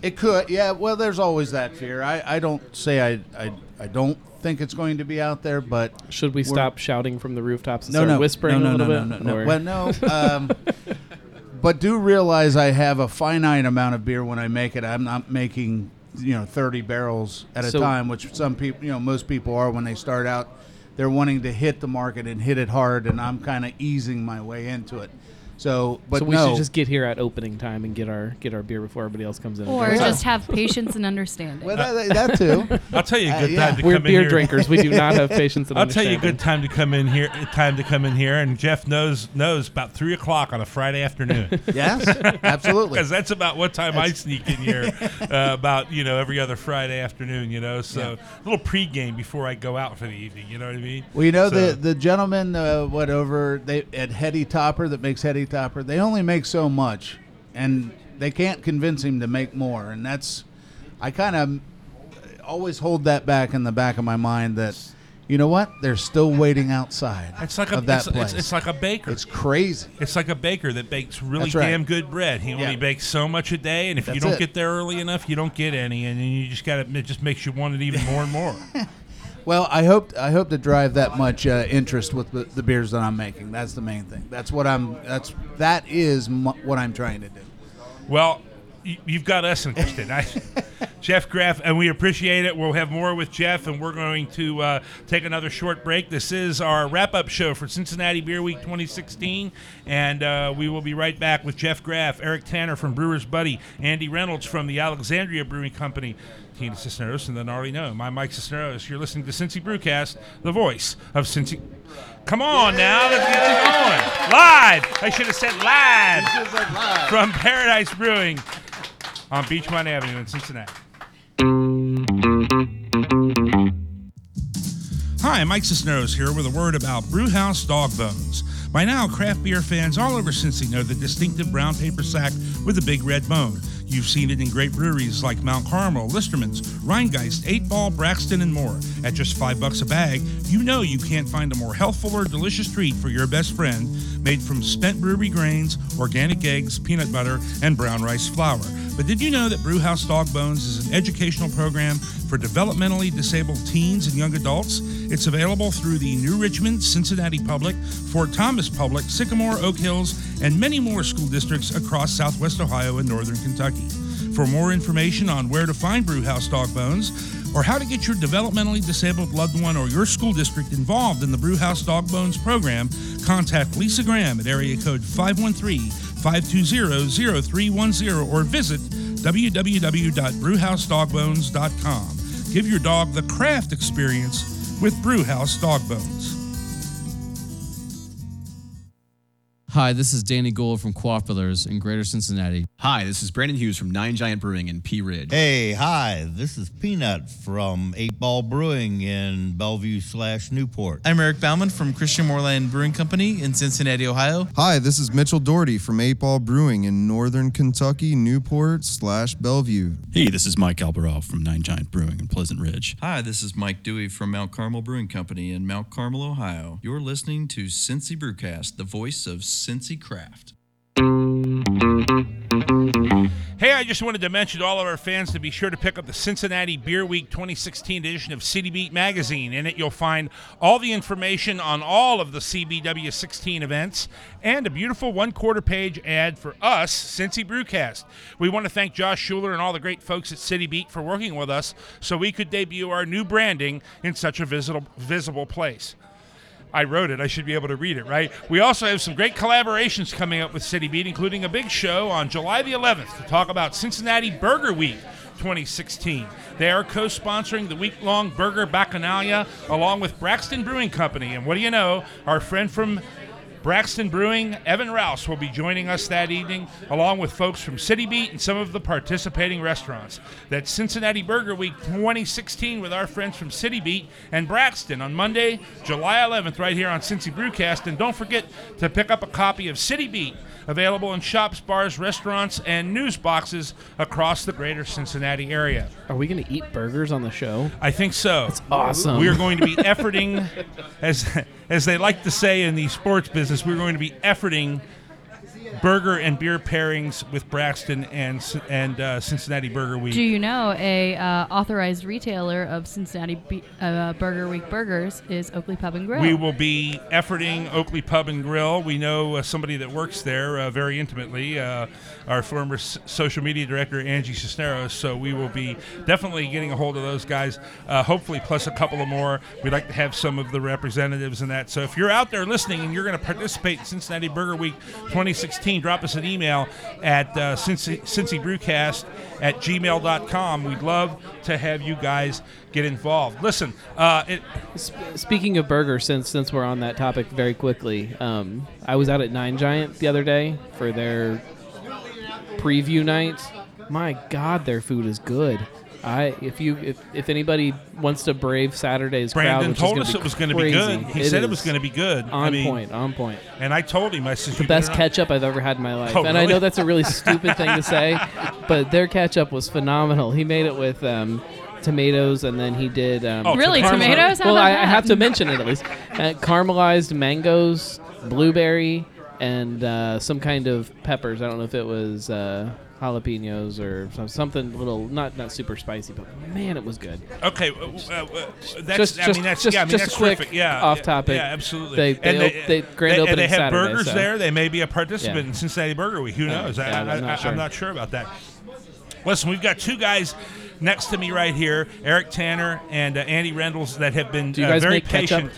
S4: it could, yeah. Well, there's always that fear. I, I don't say I, I I don't think it's going to be out there, but
S2: should we stop shouting from the rooftops and
S4: No,
S2: start
S4: no,
S2: whispering
S4: no,
S2: a
S4: no,
S2: little
S4: no,
S2: bit?
S4: no, no,
S2: or-
S4: Well, no. Um, but do realize I have a finite amount of beer when I make it. I'm not making you know 30 barrels at a
S2: So-
S4: time, which some people, you know, most people are when they start out. They're wanting to hit the market and hit it hard, and I'm kind of easing my way into it. So, but
S2: so we
S4: no,
S2: should just get here at opening time and get our get our beer before everybody else comes in.
S3: Or
S2: drinks it.
S3: just have patience and understanding.
S4: well, that, that too.
S1: I'll tell you a
S4: Uh,
S1: good
S4: yeah.
S1: time to
S2: We're
S1: come in here.
S2: We're beer drinkers. We do not have patience and
S1: I'll tell you a good time to come in here. Time to come in here, and Jeff knows knows about three o'clock on a Friday afternoon.
S4: yes, absolutely.
S1: Because that's about what time I sneak in here, uh, about you know every other Friday afternoon. You know, so a little pregame before I go out for the evening. You know what I mean?
S4: Well, you know
S1: So-
S4: the the gentleman, uh, what over they at Heady Topper that makes Heady Topper. They only make so much, and they can't convince him to make more. And that's, I kind of always hold that back in the back of my mind that, you know what, they're still waiting outside.
S1: It's like a
S4: of that
S1: it's,
S4: place.
S1: it's, it's like a baker.
S4: It's crazy.
S1: It's like a baker that bakes really
S4: That's right.
S1: damn good bread. He only
S4: Yeah.
S1: bakes so much a day, and if you
S4: That's
S1: don't
S4: it.
S1: get there early enough, you don't get any, and then you just got to. It just makes you want it even more and more.
S4: Well, I hope I hope to drive that much uh, interest with the, the beers that I'm making. That's the main thing. That's what I'm. That's that is m- what I'm trying to do.
S1: Well, you've got us interested. I, Jeff Graff, and we appreciate it. We'll have more with Jeff, and we're going to uh, take another short break. This is our wrap up show for Cincinnati Beer Week 2016, and uh, we will be right back with Jeff Graff, Eric Tanner from Brewer's Buddy, Andy Reynolds from the Alexandria Brewing Company. Tina Cisneros and then already know. My Mike Cisneros. You're listening to Cincy Brewcast, the voice of Cincy. Come on now, let's get it going. Live. I should have said live from Paradise Brewing on Beachmont Avenue in Cincinnati. Hi, I'm Mike Cisneros here with a word about Brewhouse Dog Bones. By now, craft beer fans all over Cincy know the distinctive brown paper sack with the big red bone. You've seen it in great breweries like Mount Carmel, Listerman's, Rhinegeist, 8 Ball, Braxton, and more. At just five bucks a bag, you know you can't find a more healthful or delicious treat for your best friend, made from spent brewery grains, organic eggs, peanut butter, and brown rice flour. But did you know that Brewhouse Dog Bones is an educational program for developmentally disabled teens and young adults? It's available through the New Richmond, Cincinnati Public, Fort Thomas Public, Sycamore, Oak Hills, and many more school districts across southwest Ohio and northern Kentucky. For more information on where to find Brewhouse Dog Bones, or how to get your developmentally disabled loved one or your school district involved in the Brewhouse Dog Bones program, contact Lisa Graham at area code 513 520 0310 or visit www.brewhousedogbones.com. Give your dog the craft experience with Brewhouse Dog Bones.
S14: Hi, this is Danny Gould from Quaff Brothers in Greater Cincinnati.
S15: Hi, this is Brandon Hughes from Nine Giant Brewing in Pea Ridge.
S16: Hey, hi, this is Peanut from Eight Ball Brewing in Bellevue slash Newport.
S17: I'm Eric Bauman from Christian Moerlein Brewing Company in Cincinnati, Ohio.
S18: Hi, this is Mitchell Doherty from Eight Ball Brewing in Northern Kentucky, Newport slash Bellevue.
S10: Hey, this is Mike Albaroff from Nine Giant Brewing in Pleasant Ridge.
S19: Hi, this is Mike Dewey from Mount Carmel Brewing Company in Mount Carmel, Ohio. You're listening to Cincy Brewcast, the voice of Cincy Craft.
S1: Hey, I just wanted to mention to all of our fans to be sure to pick up the Cincinnati Beer Week 2016 edition of City Beat magazine. In it, you'll find all the information on all of the CBW 16 events and a beautiful one quarter page ad for us, Cincy Brewcast. We want to thank Josh Schuler and all the great folks at City Beat for working with us so we could debut our new branding in such a visible, visible place. I wrote it. I should be able to read it, right? We also have some great collaborations coming up with City Beat, including a big show on July the 11th to talk about Cincinnati Burger Week 2016. They are co sponsoring the week long Burger Bacchanalia along with Braxton Brewing Company. And what do you know? Our friend from Braxton Brewing, Evan Rouse, will be joining us that evening, along with folks from City Beat and some of the participating restaurants. That's Cincinnati Burger Week 2016 with our friends from City Beat and Braxton on Monday, July 11th, right here on Cincy Brewcast. And don't forget to pick up a copy of City Beat, available in shops, bars, restaurants, and news boxes across the greater Cincinnati area.
S2: Are we going to eat burgers on the show?
S1: I think so.
S2: That's awesome.
S1: We are going to be efforting, as as they like to say in the sports business, we're going to be efforting burger and beer pairings with Braxton and and uh, Cincinnati Burger Week.
S3: Do you know a uh, authorized retailer of Cincinnati Be- uh, Burger Week burgers is Oakley Pub and Grill?
S1: We will be efforting Oakley Pub and Grill. We know uh, somebody that works there uh, very intimately, uh, our former s- social media director, Angie Cisneros. So we will be definitely getting a hold of those guys, uh, hopefully, plus a couple of more. We'd like to have some of the representatives in that. So if you're out there listening and you're going to participate in Cincinnati Burger Week 2016, drop us an email at uh, Cincy, CincyBrewcast at gmail.com. We'd love to have you guys get involved. Listen, uh, it,
S2: Speaking of burgers, since since we're on that topic, very quickly, um, I was out at Nine Giant the other day for their preview night. My God, their food is good. I if you if, if anybody wants to brave Saturday's crowd,
S1: Brandon
S2: which
S1: told
S2: is
S1: us
S2: gonna
S1: it was going to be good. He said it was going to be good.
S2: On
S1: I mean,
S2: point, on point.
S1: And I told him, I said,
S2: The best
S1: better not-"
S2: ketchup I've ever had in my life,
S1: Oh,
S2: and I know that's a really stupid thing to say, but their ketchup was phenomenal. He made it with um, tomatoes, and then he did um,
S3: Oh, Really?
S2: caramel-
S3: Tomatoes? How
S2: Well, I, I have to mention it at least. Uh, caramelized mangoes, blueberry, and uh, some kind of peppers. I don't know if it was uh, jalapenos or some, something little, not not super spicy, but man, it was good.
S1: Okay, uh, uh, uh, that's.
S2: Just-
S1: I
S2: just-
S1: mean, that's
S2: just-
S1: yeah. I mean,
S2: just
S1: that's
S2: quick
S1: terrific. Yeah,
S2: off topic.
S1: Yeah, absolutely.
S2: They- they
S1: and
S2: op- they- grand
S1: they, and they have
S2: Saturday,
S1: burgers
S2: so-
S1: there. They may be a participant
S2: Yeah.
S1: in Cincinnati Burger Week. Who knows? I,
S2: I'm not sure.
S1: Not sure about that. Listen, we've got two guys next to me right here, Eric Tanner and uh, Andy Reynolds, that have been
S2: Do you
S1: uh, very
S2: make ketchup?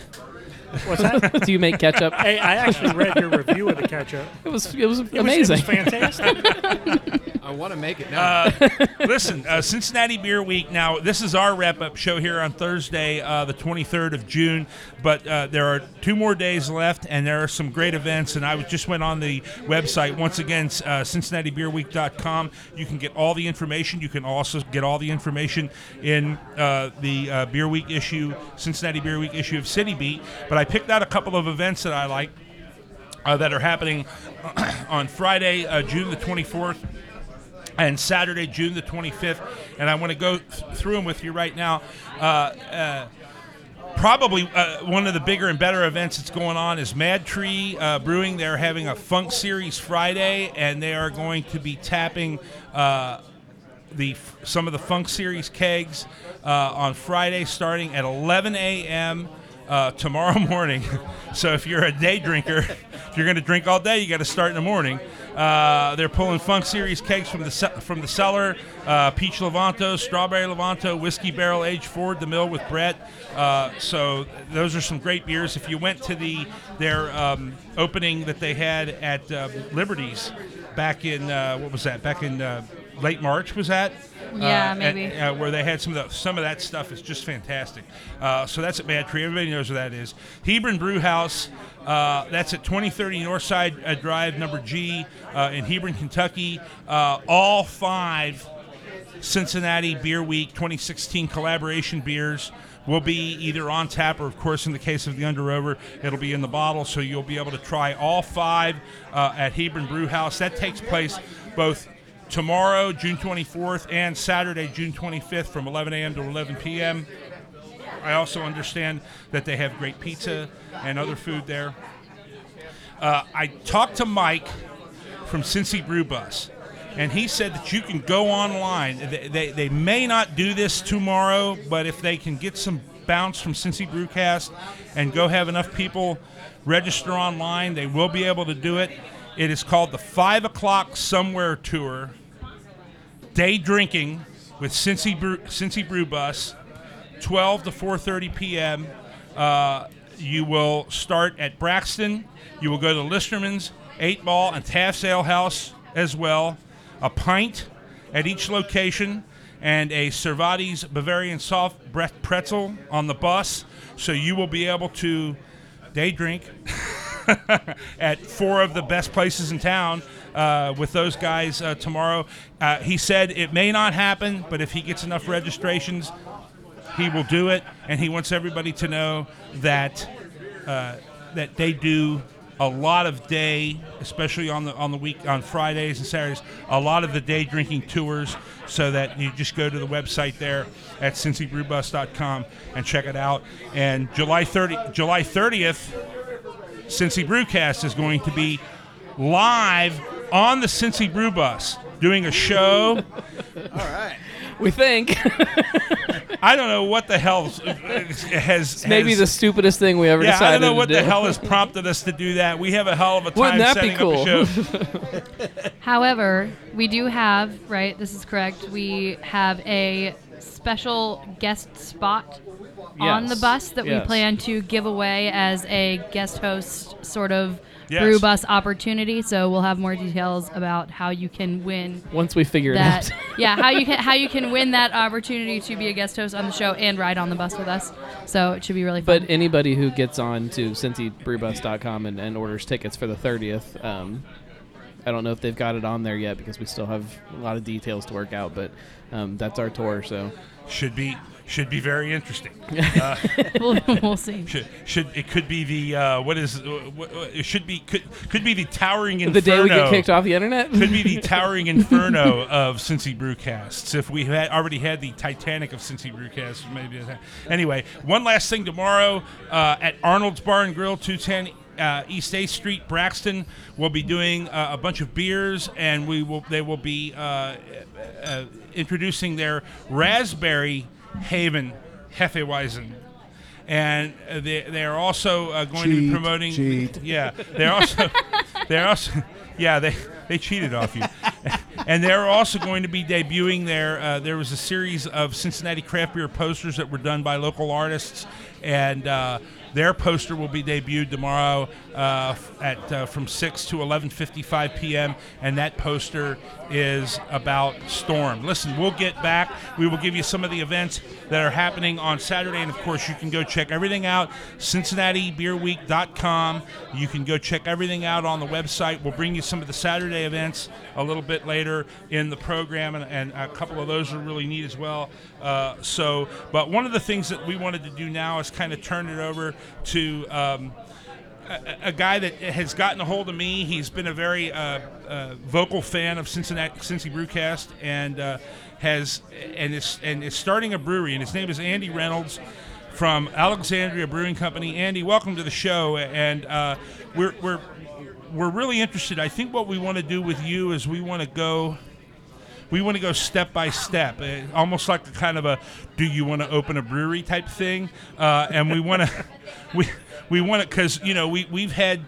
S1: Patient.
S13: What's that?
S2: Do you make ketchup?
S13: Hey, I actually read your review of the ketchup.
S2: It was it was
S13: It was,
S2: amazing.
S13: it was fantastic.
S15: I want to make it now.
S1: Uh, listen, uh, Cincinnati Beer Week. Now, this is our wrap up show here on Thursday, uh, the 23rd of June. But uh, there are two more days left, and there are some great events. And I was- just went on the website once again, uh, CincinnatiBeerWeek.com. You can get all the information. You can also get all the information in uh, the uh, Beer Week issue, Cincinnati Beer Week issue of City Beat. But I picked out a couple of events that I like. Uh, that are happening on Friday, uh, June the 24th, and Saturday, June the 25th. And I want to go th- through them with you right now. Uh, uh, probably uh, one of the bigger and better events that's going on is MadTree uh, Brewing. They're having a Funk Series Friday, and they are going to be tapping. Uh, the some of the Funk Series kegs uh, on Friday, starting at 11 a.m. Uh, tomorrow morning. so if you're a day drinker, if you're going to drink all day, you got to start in the morning. Uh, they're pulling Funk Series kegs from the ce- from the cellar, uh, peach Levanto, strawberry Levanto, whiskey barrel aged Ford the Mill with Brett. Uh, so those are some great beers. If you went to the their um, opening that they had at uh, Liberties back in uh, what was that? Back in uh, late March was that?
S3: Yeah,
S1: Uh,
S3: maybe.
S1: and, uh, where they had some of the, some of that stuff is just fantastic. Uh, so that's at MadTree. Everybody knows where that is. Hebron Brew House. Uh, that's at 2030 Northside uh, Drive, number G, uh, in Hebron, Kentucky. Uh, all five Cincinnati Beer Week 2016 collaboration beers will be either on tap or, of course, in the case of the Under Rover, it'll be in the bottle. So you'll be able to try all five uh, at Hebron Brew House. That takes place both tomorrow, June 24th, and Saturday, June 25th, from 11 a.m. to 11 p.m. I also understand that they have great pizza and other food there. Uh, I talked to Mike from Cincy Brew Bus, and he said that you can go online. They, they, they may not do this tomorrow, but if they can get some bounce from Cincy Brewcast and go have enough people register online, they will be able to do it. It is called the Five O'Clock Somewhere Tour. Day drinking with Cincy Brew, Cincy Brew Bus, 12 to 4:30 p.m. Uh, you will start at Braxton. You will go to Listermann's, Eight Ball, and Taft's Ale House as well. A pint at each location, and a Servatii's Bavarian soft pretzel on the bus. So you will be able to day drink at four of the best places in town uh, with those guys uh, tomorrow. Uh, he said it may not happen, but if he gets enough registrations, he will do it. And he wants everybody to know that uh, that they do a lot of day, especially on the on the week on Fridays and Saturdays, a lot of the day drinking tours. So that you just go to the website there at cincybrewbus.com and check it out. And July 30, July 30th, Cincy Brewcast is going to be live on the Cincy Brew Bus doing a show.
S4: All right.
S2: We think.
S1: I don't know what the hell uh, has.
S2: Maybe
S1: has-
S2: the stupidest thing we ever decided
S1: yeah,
S2: decided
S1: I don't know
S2: to
S1: what
S2: do.
S1: the hell has prompted us to do that. We have a hell of a time
S2: Wouldn't that be
S1: setting
S2: cool?
S1: up a show.
S3: However, we do have, right, this is correct, we have a special guest spot on the bus that we plan to give away as a guest host sort of
S2: Yes.
S3: brew bus opportunity. So we'll have more details about how you can win
S2: Once we figure it
S3: that.
S2: out.
S3: yeah, how you can how you can win that opportunity to be a guest host on the show and ride on the bus with us. So it should be really fun.
S2: But anybody who gets on to cincybrewbus.com and, and orders tickets for the 30th, um, I don't know if they've got it on there yet because we still have a lot of details to work out, but um, that's our tour, so.
S1: Should be should be very interesting. Uh,
S3: We'll- we'll see.
S1: Should, should it could be the uh, what is uh, what, what- it should be could could be the towering inferno.
S2: The day we get kicked off the internet?
S1: could be the towering inferno of Cincy Brewcasts. If we had already had the Titanic of Cincy Brewcasts, maybe. Anyway, one last thing tomorrow uh, at Arnold's Bar and Grill, two ten. Uh, East 8th Street, Braxton. We'll be doing uh, a bunch of beers, and we will. They will be uh, uh, introducing their Raspberry Haven Hefeweizen, and they they are also uh, going to be
S4: Cheat,
S1: promoting.
S4: cheat.
S1: Yeah, they're also they're also yeah they they cheated off you, and they're also going to be debuting their. Uh, there was a series of Cincinnati craft beer posters that were done by local artists, and. Uh, their poster will be debuted tomorrow uh, at uh, from 6 to 11:55 p.m. and that poster is about Storm. Listen, we'll get back. We will give you some of the events that are happening on Saturday, and of course, you can go check everything out. CincinnatiBeerWeek.com. You can go check everything out on the website. We'll bring you some of the Saturday events a little bit later in the program, and, and a couple of those are really neat as well. Uh, so, but one of the things that we wanted to do now is kind of turn it over to. Um, a, guy that has gotten a hold of me. He's been a very uh, uh, vocal fan of Cincinnati, Brewcast, and uh, has and is and is starting a brewery. And his name is Andy Reynolds from Alexandria Brewing Company. Andy, welcome to the show. And uh, we're we're we're really interested. I think what we want to do with you is we want to go we want to go step by step, uh, almost like a kind of a "Do you want to open a brewery?" type thing, uh, and we want to we we want it because you know we we've had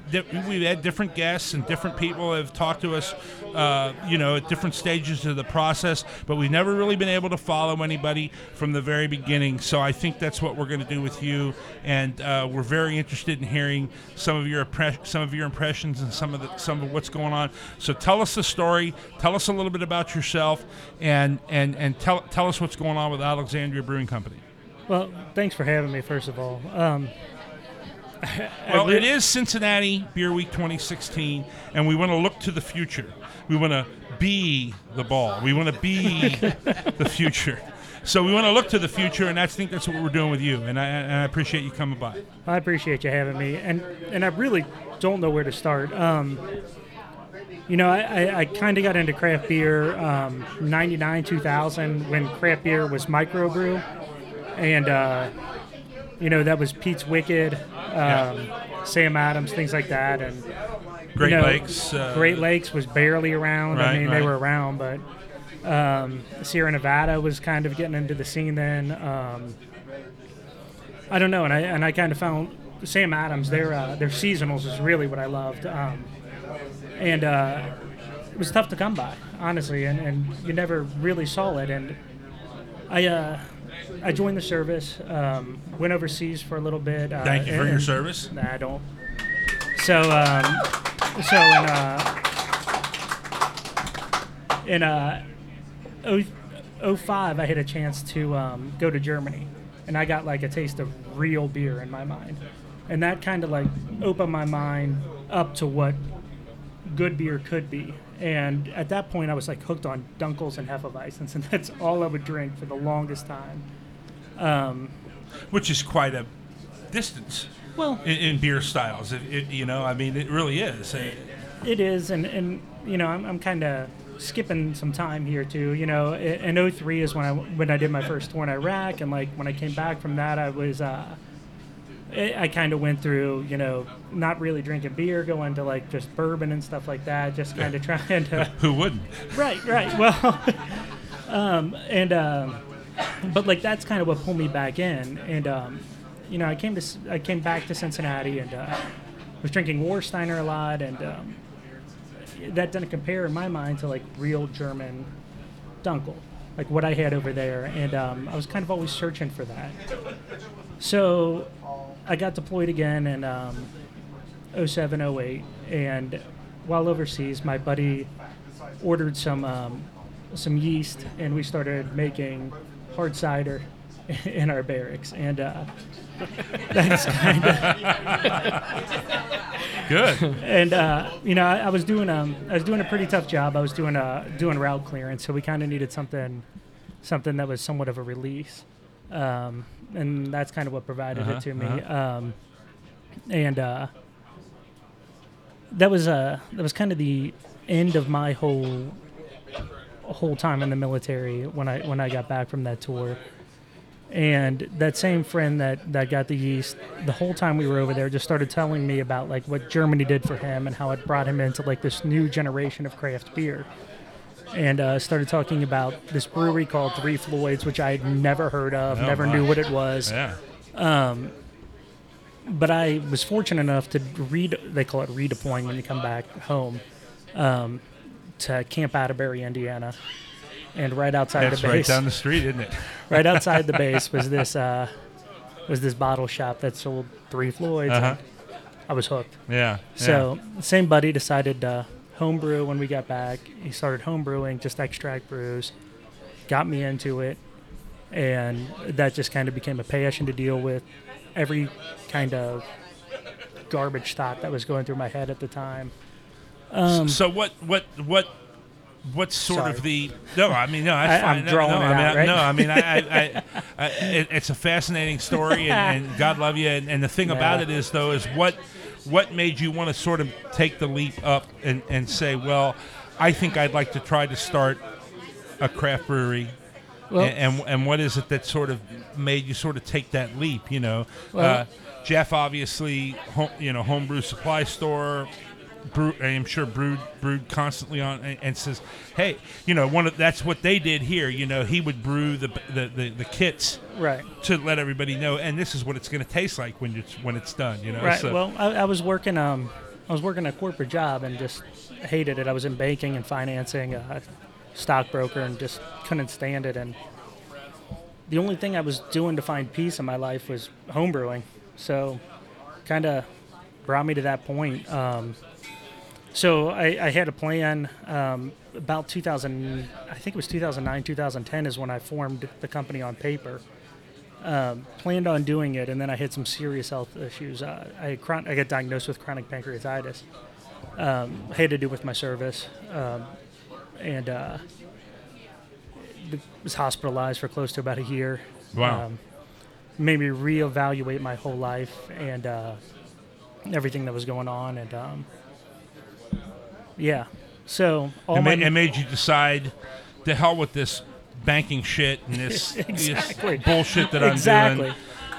S1: we've had different guests and different people have talked to us, uh, you know, at different stages of the process, but we've never really been able to follow anybody from the very beginning. So I think that's what we're going to do with you, and uh, we're very interested in hearing some of your some of your impressions and some of the some of what's going on. So tell us the story. Tell us a little bit about yourself, and and and tell tell us what's going on with Alexandria Brewing Company.
S13: Well, thanks for having me, first of all. Um,
S1: Well, it is Cincinnati Beer Week 2016, and we want to look to the future. We want to be the ball. We want to be the future. So we want to look to the future, and I think that's what we're doing with you. And I, and I appreciate you coming by.
S13: I appreciate you having me, and and I really don't know where to start. Um, you know, I, I, I kind of got into craft beer um, 99, 2000 when craft beer was microbrew. And, uh, you know, that was Pete's Wicked, um, Sam Adams, things like that. And you
S1: Great
S13: know,
S1: Lakes, uh,
S13: Great Lakes was barely around.
S1: Right,
S13: I mean,
S1: right.
S13: they were around, but um, Sierra Nevada was kind of getting into the scene then. Um, I don't know, and I and I kind of found Sam Adams. Their uh, their seasonals is really what I loved, um, and uh, it was tough to come by, honestly, and, and you never really saw it. And I uh, I joined the service. Um, went overseas for a little bit. Uh,
S1: Thank you for
S13: and-
S1: your service.
S13: Nah, I don't. So, um, so in uh, in uh, oh, 05, I had a chance to um, go to Germany, and I got like a taste of real beer in my mind, and that kind of like opened my mind up to what good beer could be. And at that point, I was like hooked on Dunkels and Hefeweizens, and that's all I would drink for the longest time. Um,
S1: Which is quite a distance.
S13: Well-
S1: in, in beer styles, it, it, you know, I mean, it really is. Uh,
S13: It is, and, and you know, I'm, I'm kind of skipping some time here too. You know, in 03 is when I when I did my first tour in Iraq, and like when I came back from that, I was uh, I, I kind of went through, you know, not really drinking beer, going to like just bourbon and stuff like that, just kind of trying to.
S1: Who wouldn't?
S13: Right, right. Well, um, and um, but like that's kind of what pulled me back in, and um, you know, I came to I came back to Cincinnati and uh, was drinking Warsteiner a lot, and um, that didn't compare in my mind to like real German Dunkel, like what I had over there, and um, I was kind of always searching for that. So I got deployed again in um, 07, 08, and while overseas, my buddy ordered some um, some yeast, and we started making hard cider in our barracks, and uh, that's kind of
S1: Good.
S13: And uh, you know, I, I was doing um, I was doing a pretty tough job. I was doing uh, doing route clearance, so we kind of needed something something that was somewhat of a release, um, and that's kind of what provided
S1: Uh-huh,
S13: it to me.
S1: uh-huh.
S13: Um, and uh, that was uh, that was kind of the end of my whole whole time in the military when I when I got back from that tour. And that same friend that, that got the yeast, the whole time we were over there, just started telling me about like what Germany did for him and how it brought him into like this new generation of craft beer. And uh, started talking about this brewery called Three Floyds, which I had never heard of,
S1: Oh,
S13: never
S1: my.
S13: knew what it was.
S1: Yeah.
S13: Um, but I was fortunate enough to read. They call it redeploying when you come back home um, to Camp Atterbury, Indiana, and right outside
S1: That's
S13: the
S1: right down the street, isn't it?
S13: right outside the base was this uh, was this bottle shop that sold Three Floyds.
S1: Uh-huh.
S13: I was hooked.
S1: Yeah,
S13: So same buddy decided to homebrew when we got back. He started homebrewing, just extract brews. Got me into it, and that just kind of became a passion to deal with every kind of garbage thought that was going through my head at the time. Um,
S1: so what what what what's sort
S13: Sorry.
S1: of the no I mean no that's
S13: I-
S1: no,
S13: drawing
S1: no,
S13: it
S1: I mean,
S13: out, right?
S1: no I mean I, I, I, it, it's a fascinating story and, and God love you. And, and the thing about it is though is what what made you want to sort of take the leap up and, and say well I think I'd like to try to start a craft brewery.
S13: Well-
S1: and, and and what is it that sort of made you sort of take that leap you know?
S13: Well-
S1: uh, Jeff obviously home, you know homebrew supply store brew, I'm sure brewed brewed constantly on and, and says, "Hey, you know, one of that's what they did here. You know, he would brew the the, the, the kits
S13: Right.
S1: to let everybody know, and this is what it's going to taste like when it's when it's done. You know,
S13: Right.
S1: So,
S13: Well, I, I was working. Um, I was working a corporate job and just hated it. I was in banking and financing, a stockbroker, and just couldn't stand it. And the only thing I was doing to find peace in my life was homebrewing. So, kind of brought me to that point. Um, so I, I had a plan. Um, about 2000, I think it was 2009, 2010 is when I formed the company on paper um, planned on doing it, and then I had some serious health issues. Uh, I chron- I got diagnosed with chronic pancreatitis. Um, had to do with my service, um, and uh, was hospitalized for close to about a year.
S1: Wow.
S13: Um, made me reevaluate my whole life and uh, everything that was going on, and um, yeah. So all
S1: it,
S13: my
S1: made, it made you decide, to hell with this banking shit and this,
S13: Exactly.
S1: this bullshit that I'm
S13: Exactly.
S1: doing,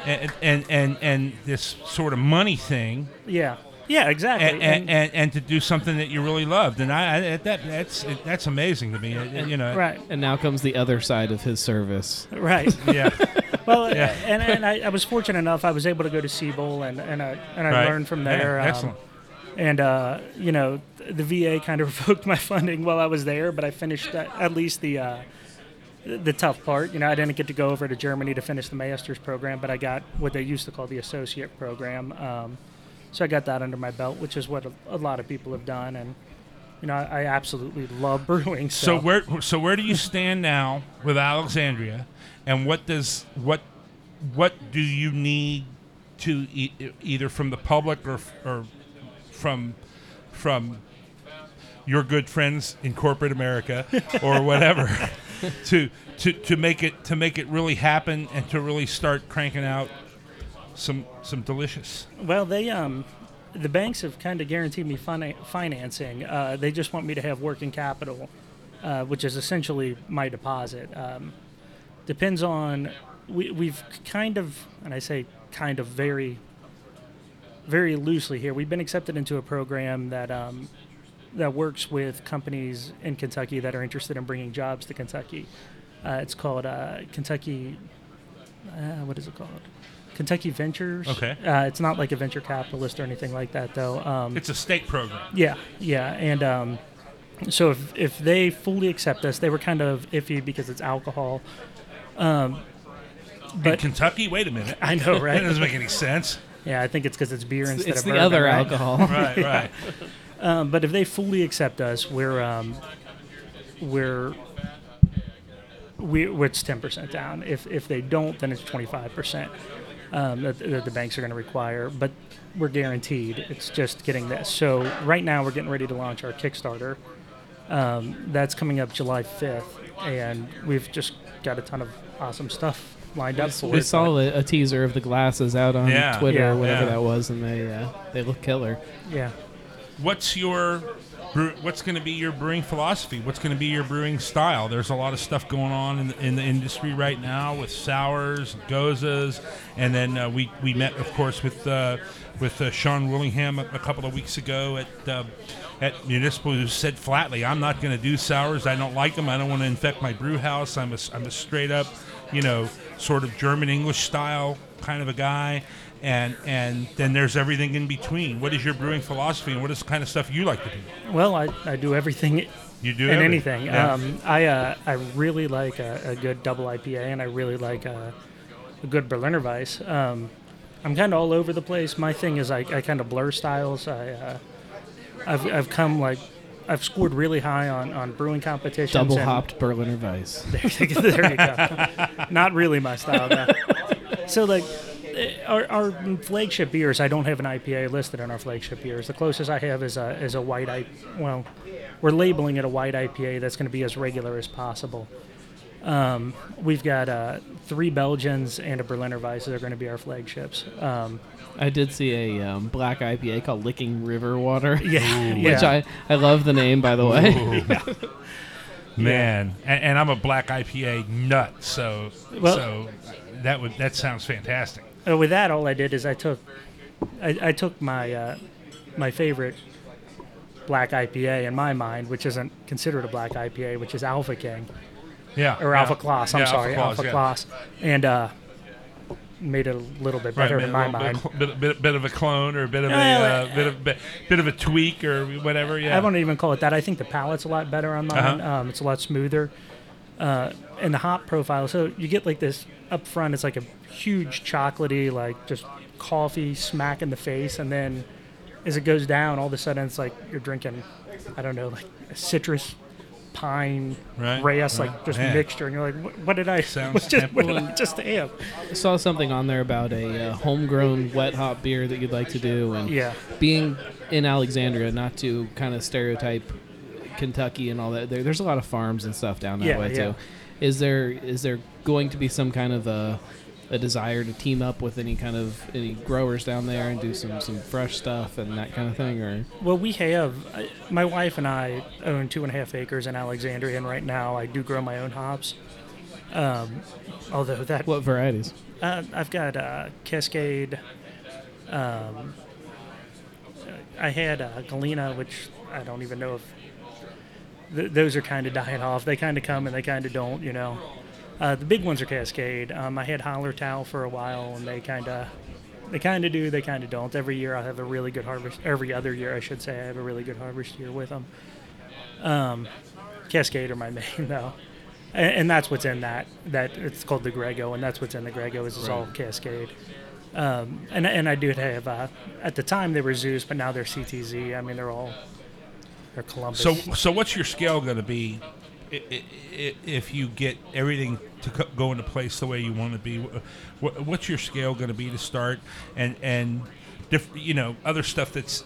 S1: and, and and and this sort of money thing.
S13: yeah, yeah, exactly.
S1: and, and, and, and to do something that you really loved, and I, I that that's that's amazing to me. uh, You know,
S13: Right.
S2: And now comes the other side of his service.
S13: Right.
S1: Yeah.
S13: well,
S1: Yeah.
S13: and, and I, I was fortunate enough. I was able to go to Siebel and and I and I
S1: Right.
S13: learned from
S1: Yeah,
S13: there. um,
S1: excellent.
S13: and uh, you know, the VA kind of revoked my funding while I was there, but I finished at, at least the uh, the tough part. You know, I didn't get to go over to Germany to finish the master's program, but I got what they used to call the associate program. Um, so I got that under my belt, which is what a, a lot of people have done, and you know, I, I absolutely love brewing.
S1: So
S13: So,
S1: where so where do you stand now with Alexandria, and what does what what do you need to e- either from the public or or from from your good friends in corporate America or whatever to to to make it to make it really happen and to really start cranking out some some delicious.
S13: well, they um, the banks have kind of guaranteed me fin- financing. Uh, they just want me to have working capital, uh, which is essentially my deposit. Um, depends on we, we've kind of, and I say kind of very, very loosely here. We've been accepted into a program that um, that works with companies in Kentucky that are interested in bringing jobs to Kentucky. Uh, it's called uh, Kentucky. Uh, what is it called? Kentucky Ventures.
S1: Okay.
S13: Uh, it's not like a venture capitalist or anything like that, though. Um,
S1: It's a state program.
S13: yeah, yeah, and um, so if if they fully accept us, they were kind of iffy because it's alcohol. Um,
S1: in Kentucky, wait a minute.
S13: I know, right?
S1: that doesn't make any sense.
S13: Yeah, I think it's because it's beer
S2: It's-
S13: instead
S2: it's
S13: of
S2: the
S13: bourbon,
S2: other
S13: right?
S2: alcohol.
S1: Right, right.
S13: Um, but if they fully accept us, we're um, we're we it's ten percent down. If if they don't, then it's twenty five percent um, that, that the banks are going to require. But we're guaranteed. It's just getting this. So right now we're getting ready to launch our Kickstarter. Um, that's coming up July fifth, and we've just got a ton of awesome stuff lined up for
S2: we
S13: it.
S2: saw a, a teaser of the glasses out on
S1: Yeah.
S2: Twitter
S13: Yeah.
S2: or whatever
S1: Yeah.
S2: that was, and they uh, they look killer.
S13: Yeah.
S1: What's your what's going to be your brewing philosophy? What's going to be your brewing style? There's a lot of stuff going on in the, in the industry right now with sours, goses, and then uh, we we met, of course, with uh, with uh, Sean Willingham a, a couple of weeks ago at. Uh, at Municipal, who said flatly, "I'm not going to do sours. I don't like them. I don't want to infect my brew house. I'm a, I'm a straight up, you know, sort of German English style kind of a guy." And and then there's everything in between. What is your brewing philosophy, and what is the kind of stuff you like to do?
S13: Well, I, I do everything.
S1: You do
S13: and
S1: everything,
S13: anything.
S1: yeah.
S13: Um, I uh, I really like a, a good double IPA, and I really like a, a good Berliner Weiss. Um, I'm kind of all over the place. My thing is I, I kind of blur styles. I uh, I've I've come like I've scored really high on, on brewing competitions.
S2: Double hopped Berliner Weiss.
S13: there, you go- there you go. Not really my style. No. So like. Eh, Our, our flagship beers, I don't have an IPA listed on our flagship beers. The closest I have is a is a white IPA. Well, we're labeling it a white IPA that's going to be as regular as possible. Um, we've got uh, three Belgians and a Berliner Weiss that are going to be our flagships. Um,
S2: I did see a um, black IPA called Licking River Water.
S13: Yeah,
S2: which
S13: yeah.
S2: I, I love the name by the way.
S1: Ooh. Man, and, and I'm a black IPA nut, so
S13: Well-
S1: so that would that sounds fantastic.
S13: Uh, with that, all I did is I took, I, I took my uh, my favorite black IPA in my mind, which isn't considered a black IPA, which is Alpha King.
S1: Yeah,
S13: Or
S1: yeah.
S13: Alpha Klaus. I'm
S1: Yeah,
S13: sorry,
S1: Alpha
S13: Klaus, and uh, made it a little bit better
S1: Right,
S13: in my mind.
S1: Bit, bit, bit, bit of a clone or a bit of a Uh, bit of bit, bit of a tweak or whatever. Yeah,
S13: I won't even call it that. I think the palate's a lot better on mine.
S1: Uh-huh.
S13: Um, it's a lot smoother. Uh, and the hop profile. So you get like this up front. It's like a huge chocolatey, like just coffee smack in the face, and then as it goes down, all of a sudden it's like you're drinking, I don't know, like a citrus, pine,
S1: Right,
S13: reyes,
S1: right.
S13: like just
S1: Man.
S13: mixture, and you're like, what, what did I?
S1: Sounds
S13: just, what did. I just have?
S2: I saw something on there about a uh, homegrown wet hop beer that you'd like to do, and
S13: Yeah.
S2: being in Alexandria, not to kind of stereotype Kentucky and all that. There, there's a lot of farms and stuff down that
S13: Yeah,
S2: way
S13: yeah.
S2: too. Is there is there going to be some kind of a a desire to team up with any kind of any growers down there and do some some fresh stuff and that kind of thing, or
S13: Well, we have. I- My wife and I own two and a half acres in Alexandria, and right now I do grow my own hops. Um, although that
S2: what varieties?
S13: Uh, I've got uh, Cascade. Um, I had uh, Galena, which I don't even know if th- those are kind of dying off. They kind of come and they kind of don't, you know. Uh, the big ones are Cascade. Um, I had Hallertau for a while, and they kind of they kind of do, they kind of don't. Every year I have a really good harvest. Every other year, I should say, I have a really good harvest year with them. Um, Cascade are my main though. and, and that's what's in that. That it's called the Grego, and that's what's in the Grego. Is it's
S1: Right.
S13: all Cascade. Um, and and I do have uh, at the time they were Zeus, but now they're CTZ. I mean they're all they're Columbus.
S1: So, so what's your scale going to be if you get everything to go into place the way you want to be? Wh- wh- What's your scale going to be to start, and and diff- you know other stuff that's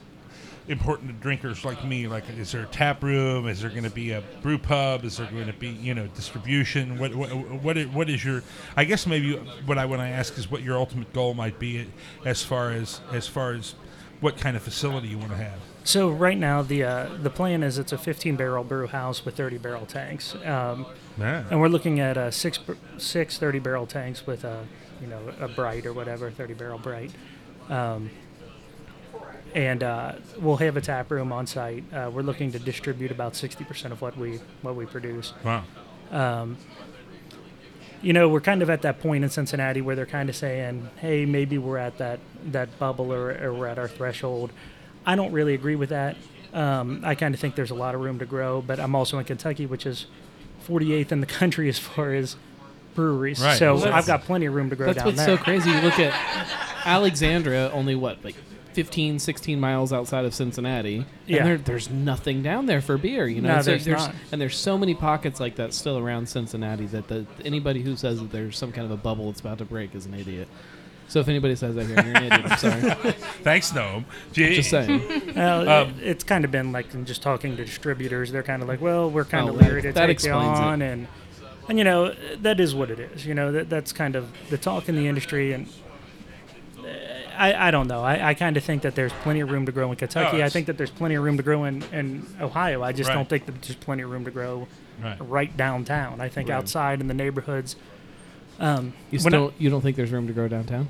S1: important to drinkers like me? Like, is there a tap room? Is there going to be a brew pub? Is there going to be you know distribution? What what what is, what is your? I guess maybe what I want to ask is what your ultimate goal might be as far as as far as what kind of facility you want to have.
S13: So right now the uh, the plan is it's a 15 barrel brew house with 30 barrel tanks, um,
S1: Yeah.
S13: and we're looking at uh, six six 30 barrel tanks with a you know a bright or whatever 30 barrel bright, um, and uh, we'll have a tap room on site. Uh, we're looking to distribute about 60 percent of what we what we produce.
S1: Wow.
S13: Um, you know, we're kind of at that point in Cincinnati where they're kind of saying, "Hey, maybe we're at that that bubble or, or we're at our threshold." I don't really agree with that. Um, I kind of think there's a lot of room to grow, but I'm also in Kentucky, which is 48th in the country as far as breweries.
S2: Right.
S13: So
S2: Well, that's-
S13: I've got plenty of room to grow
S2: That's
S13: down
S2: what's
S13: there.
S2: so crazy. You look at Alexandria, only what, like 15, 16 miles outside of Cincinnati. And
S13: Yeah.
S2: there, there's nothing down there for beer, you know?
S13: No,
S2: So
S13: there's not.
S2: And there's so many pockets like that still around Cincinnati that the, anybody who says that there's some kind of a bubble that's about to break is an idiot. So if anybody says that here, you're an idiot. I'm sorry.
S1: Thanks, Noam. Gee.
S2: Just saying.
S13: Well,
S1: Um,
S13: it- it's kind of been like in just talking to distributors. They're kind of like, well, we're kind
S2: Oh,
S13: of
S2: that-
S13: leery to
S2: that
S13: take you
S2: explains it.
S13: on, and and you know that is what it is. You know that that's kind of the talk in the industry, and uh, I, I don't know. I, I kind of think that there's plenty of room to grow in Kentucky. I
S1: it's-
S13: think that there's plenty of room to grow in, in Ohio. I just
S1: Right.
S13: don't think that there's plenty of room to grow
S1: Right.
S13: downtown. I think
S2: Right.
S13: outside in the neighborhoods. Um,
S2: You
S13: when I-
S2: still you don't think there's room to grow downtown?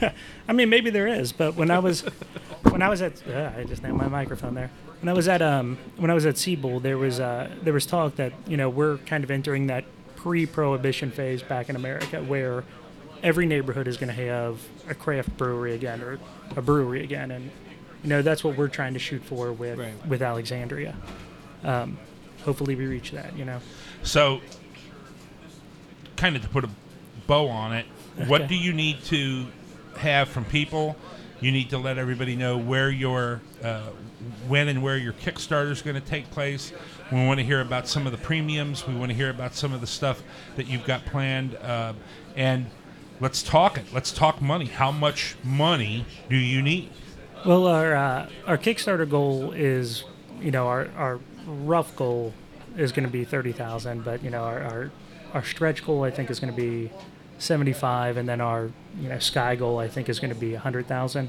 S13: I mean, maybe there is, but when I was when I was at uh, I just named my microphone there. When I was at um when I was at Siebel, there was uh there was talk that you know we're kind of entering that pre-prohibition phase back in America where every neighborhood is going to have a craft brewery again or a brewery again, and you know that's what we're trying to shoot for with with Alexandria. Um, hopefully, we reach that. You know.
S1: So, kind of to put a bow on it, what
S13: Okay.
S1: do you need to have from people? You need to let everybody know where your, uh, when and where your Kickstarter is going to take place. We want to hear about some of the premiums. We want to hear about some of the stuff that you've got planned. Uh, and let's talk it. Let's talk money. How much money do you need?
S13: Well, our uh, our Kickstarter goal is, you know, our, our rough goal is going to be thirty thousand, but you know, our, our our stretch goal I think is going to be seventy five, and then our you know sky goal I think is going to be hundred thousand,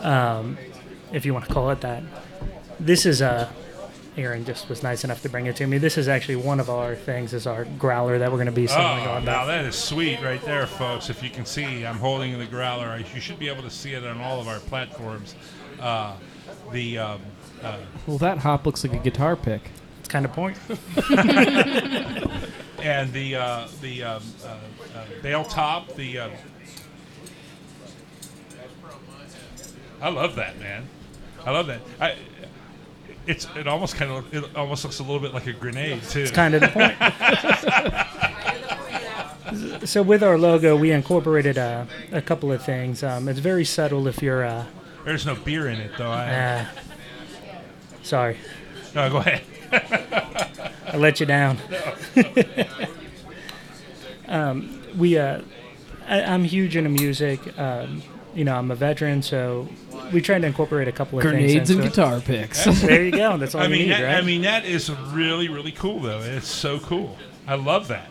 S13: um, if you want to call it that. This is uh, Aaron just was nice enough to bring it to me. This is actually one of our things is our growler that we're going to be selling
S1: Oh,
S13: on.
S1: now
S13: that.
S1: that is sweet right there, folks. If you can see, I'm holding the growler. You should be able to see it on all of our platforms. Uh, the um, uh,
S2: Well, that hop looks like a guitar pick.
S13: It's kind of point.
S1: and the uh, the um, uh, uh, bale top. The uh, I love that man. I love that. I, it's it almost kind of it almost looks a little bit like a grenade too.
S13: It's kind of the point. so with our logo, we incorporated a, a couple of things. Um, it's very subtle if you're. Uh,
S1: There's no beer in it though. I,
S13: uh, sorry.
S1: No, go ahead.
S13: I let you down. um, we, uh, I, I'm huge into music. Um, you know, I'm a veteran, so we tried to incorporate a couple of
S2: Grenades
S13: things.
S2: and
S13: into it.
S2: guitar picks.
S13: there you go. That's all
S1: I
S13: you
S1: mean,
S13: need,
S1: that,
S13: right?
S1: I mean that is really really cool though. It's so cool. I love that.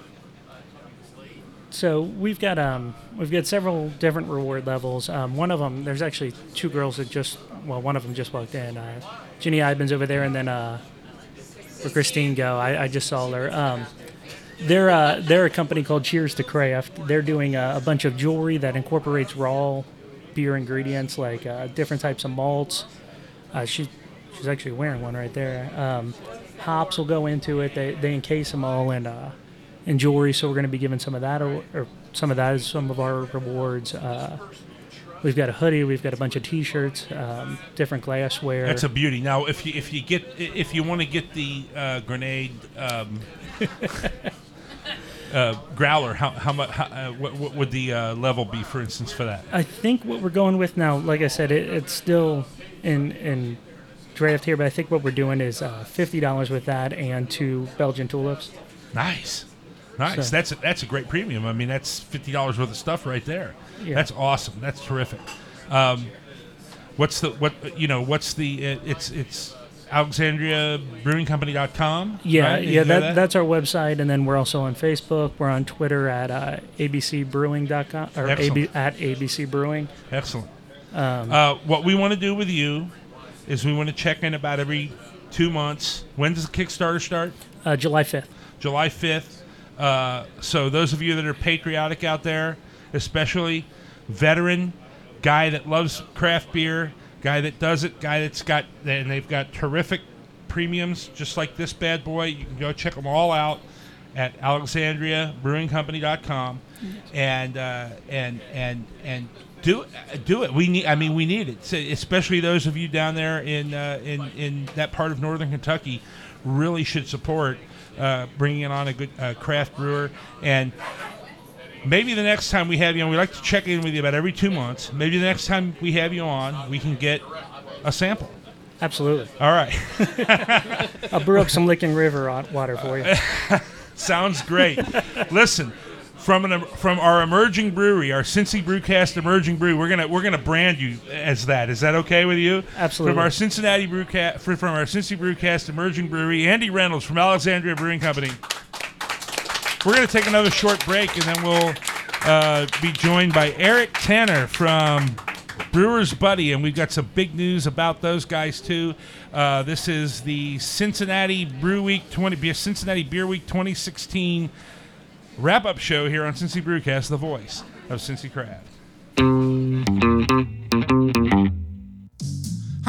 S13: So we've got um we've got several different reward levels. Um, one of them, there's actually two girls that just well, one of them just walked in. Uh, Ginny Ibens over there, and then uh, where Christine go. I, I just saw her. Um, they're uh, they're a company called Cheers to Craft. They're doing a, a bunch of jewelry that incorporates raw beer ingredients like uh, different types of malts. Uh, she she's actually wearing one right there. Um, hops will go into it. They they encase them all in uh, in jewelry. So we're going to be giving some of that or, or some of that is some of our rewards. We've got a hoodie. We've got a bunch of T-shirts, um, different glassware.
S1: That's a beauty. Now, if you if you get if you want to get the uh, grenade um, uh, growler, how how much? How, uh, what, what would the uh, level be, for instance, for that?
S13: I think what we're going with now, like I said, it, it's still in in draft here, but I think what we're doing is uh, fifty dollars with that and two Belgian tulips.
S1: Nice, nice.
S13: So-
S1: That's a, that's a great premium. I mean, that's fifty dollars worth of stuff right there.
S13: Yeah.
S1: That's awesome. That's terrific. Um, what's the what? You know, what's the? It, it's it's AlexandriaBrewingCompany.com.
S13: Yeah,
S1: right?
S13: Yeah,
S1: know
S13: that, that's our website, and then we're also on Facebook. We're on Twitter at uh, abcbrewing.com or. AB, at ABC Brewing.
S1: Excellent.
S13: Um,
S1: uh, what we want to do with you is we want to check in about every two months. When does the Kickstarter start?
S13: Uh, July 5th.
S1: July 5th. Uh, so those of you that are patriotic out there, especially veteran, guy that loves craft beer, guy that does it, guy that's got, and they've got terrific premiums just like this bad boy. You can go check them all out at AlexandriaBrewingCompany.com, and uh, and and and do do it. We need. I mean, we need it. So especially those of you down there in uh, in in that part of northern Kentucky, really should support uh, bringing on a good uh, craft brewer and. Maybe the next time we have you on, we like to check in with you about every two months. Maybe the next time we have you on, we can get a sample.
S13: Absolutely.
S1: All right.
S13: I'll brew up some Licking River water for you.
S1: Sounds great. Listen, from an from our emerging brewery, our Cincy Brewcast emerging brew, we're gonna we're gonna brand you as that. Is that okay with you?
S13: Absolutely.
S1: From our Cincinnati Brewcast, from our Cincy Brewcast emerging brewery, Andy Reynolds from Alexandria Brewing Company. We're gonna take another short break, and then we'll uh, be joined by Eric Tanner from Brewers Buddy, and we've got some big news about those guys too. Uh, this is the Cincinnati Brew Week 20, Cincinnati Beer Week 2016 wrap-up show here on Cincy Brewcast, the voice of Cincy Craft.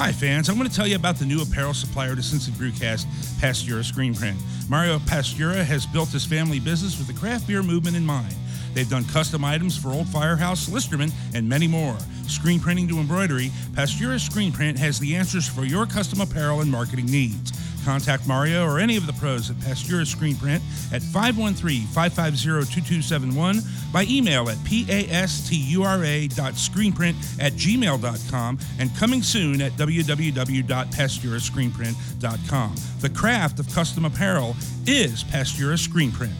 S1: Hi, fans. I'm going to tell you about the new apparel supplier to Cincy Brewcast, Pastura Screen Print. Mario Pastura has built his family business with the craft beer movement in mind. They've done custom items for Old Firehouse, Listermann, and many more. Screen printing to embroidery, Pastura Screen Print has the answers for your custom apparel and marketing needs. Contact Mario or any of the pros at Pastura Screen Print at 513-550-2271 by email at pastura.screenprint at gmail.com and coming soon at www.pasturascreenprint.com. The craft of custom apparel is Pastura Screen Print.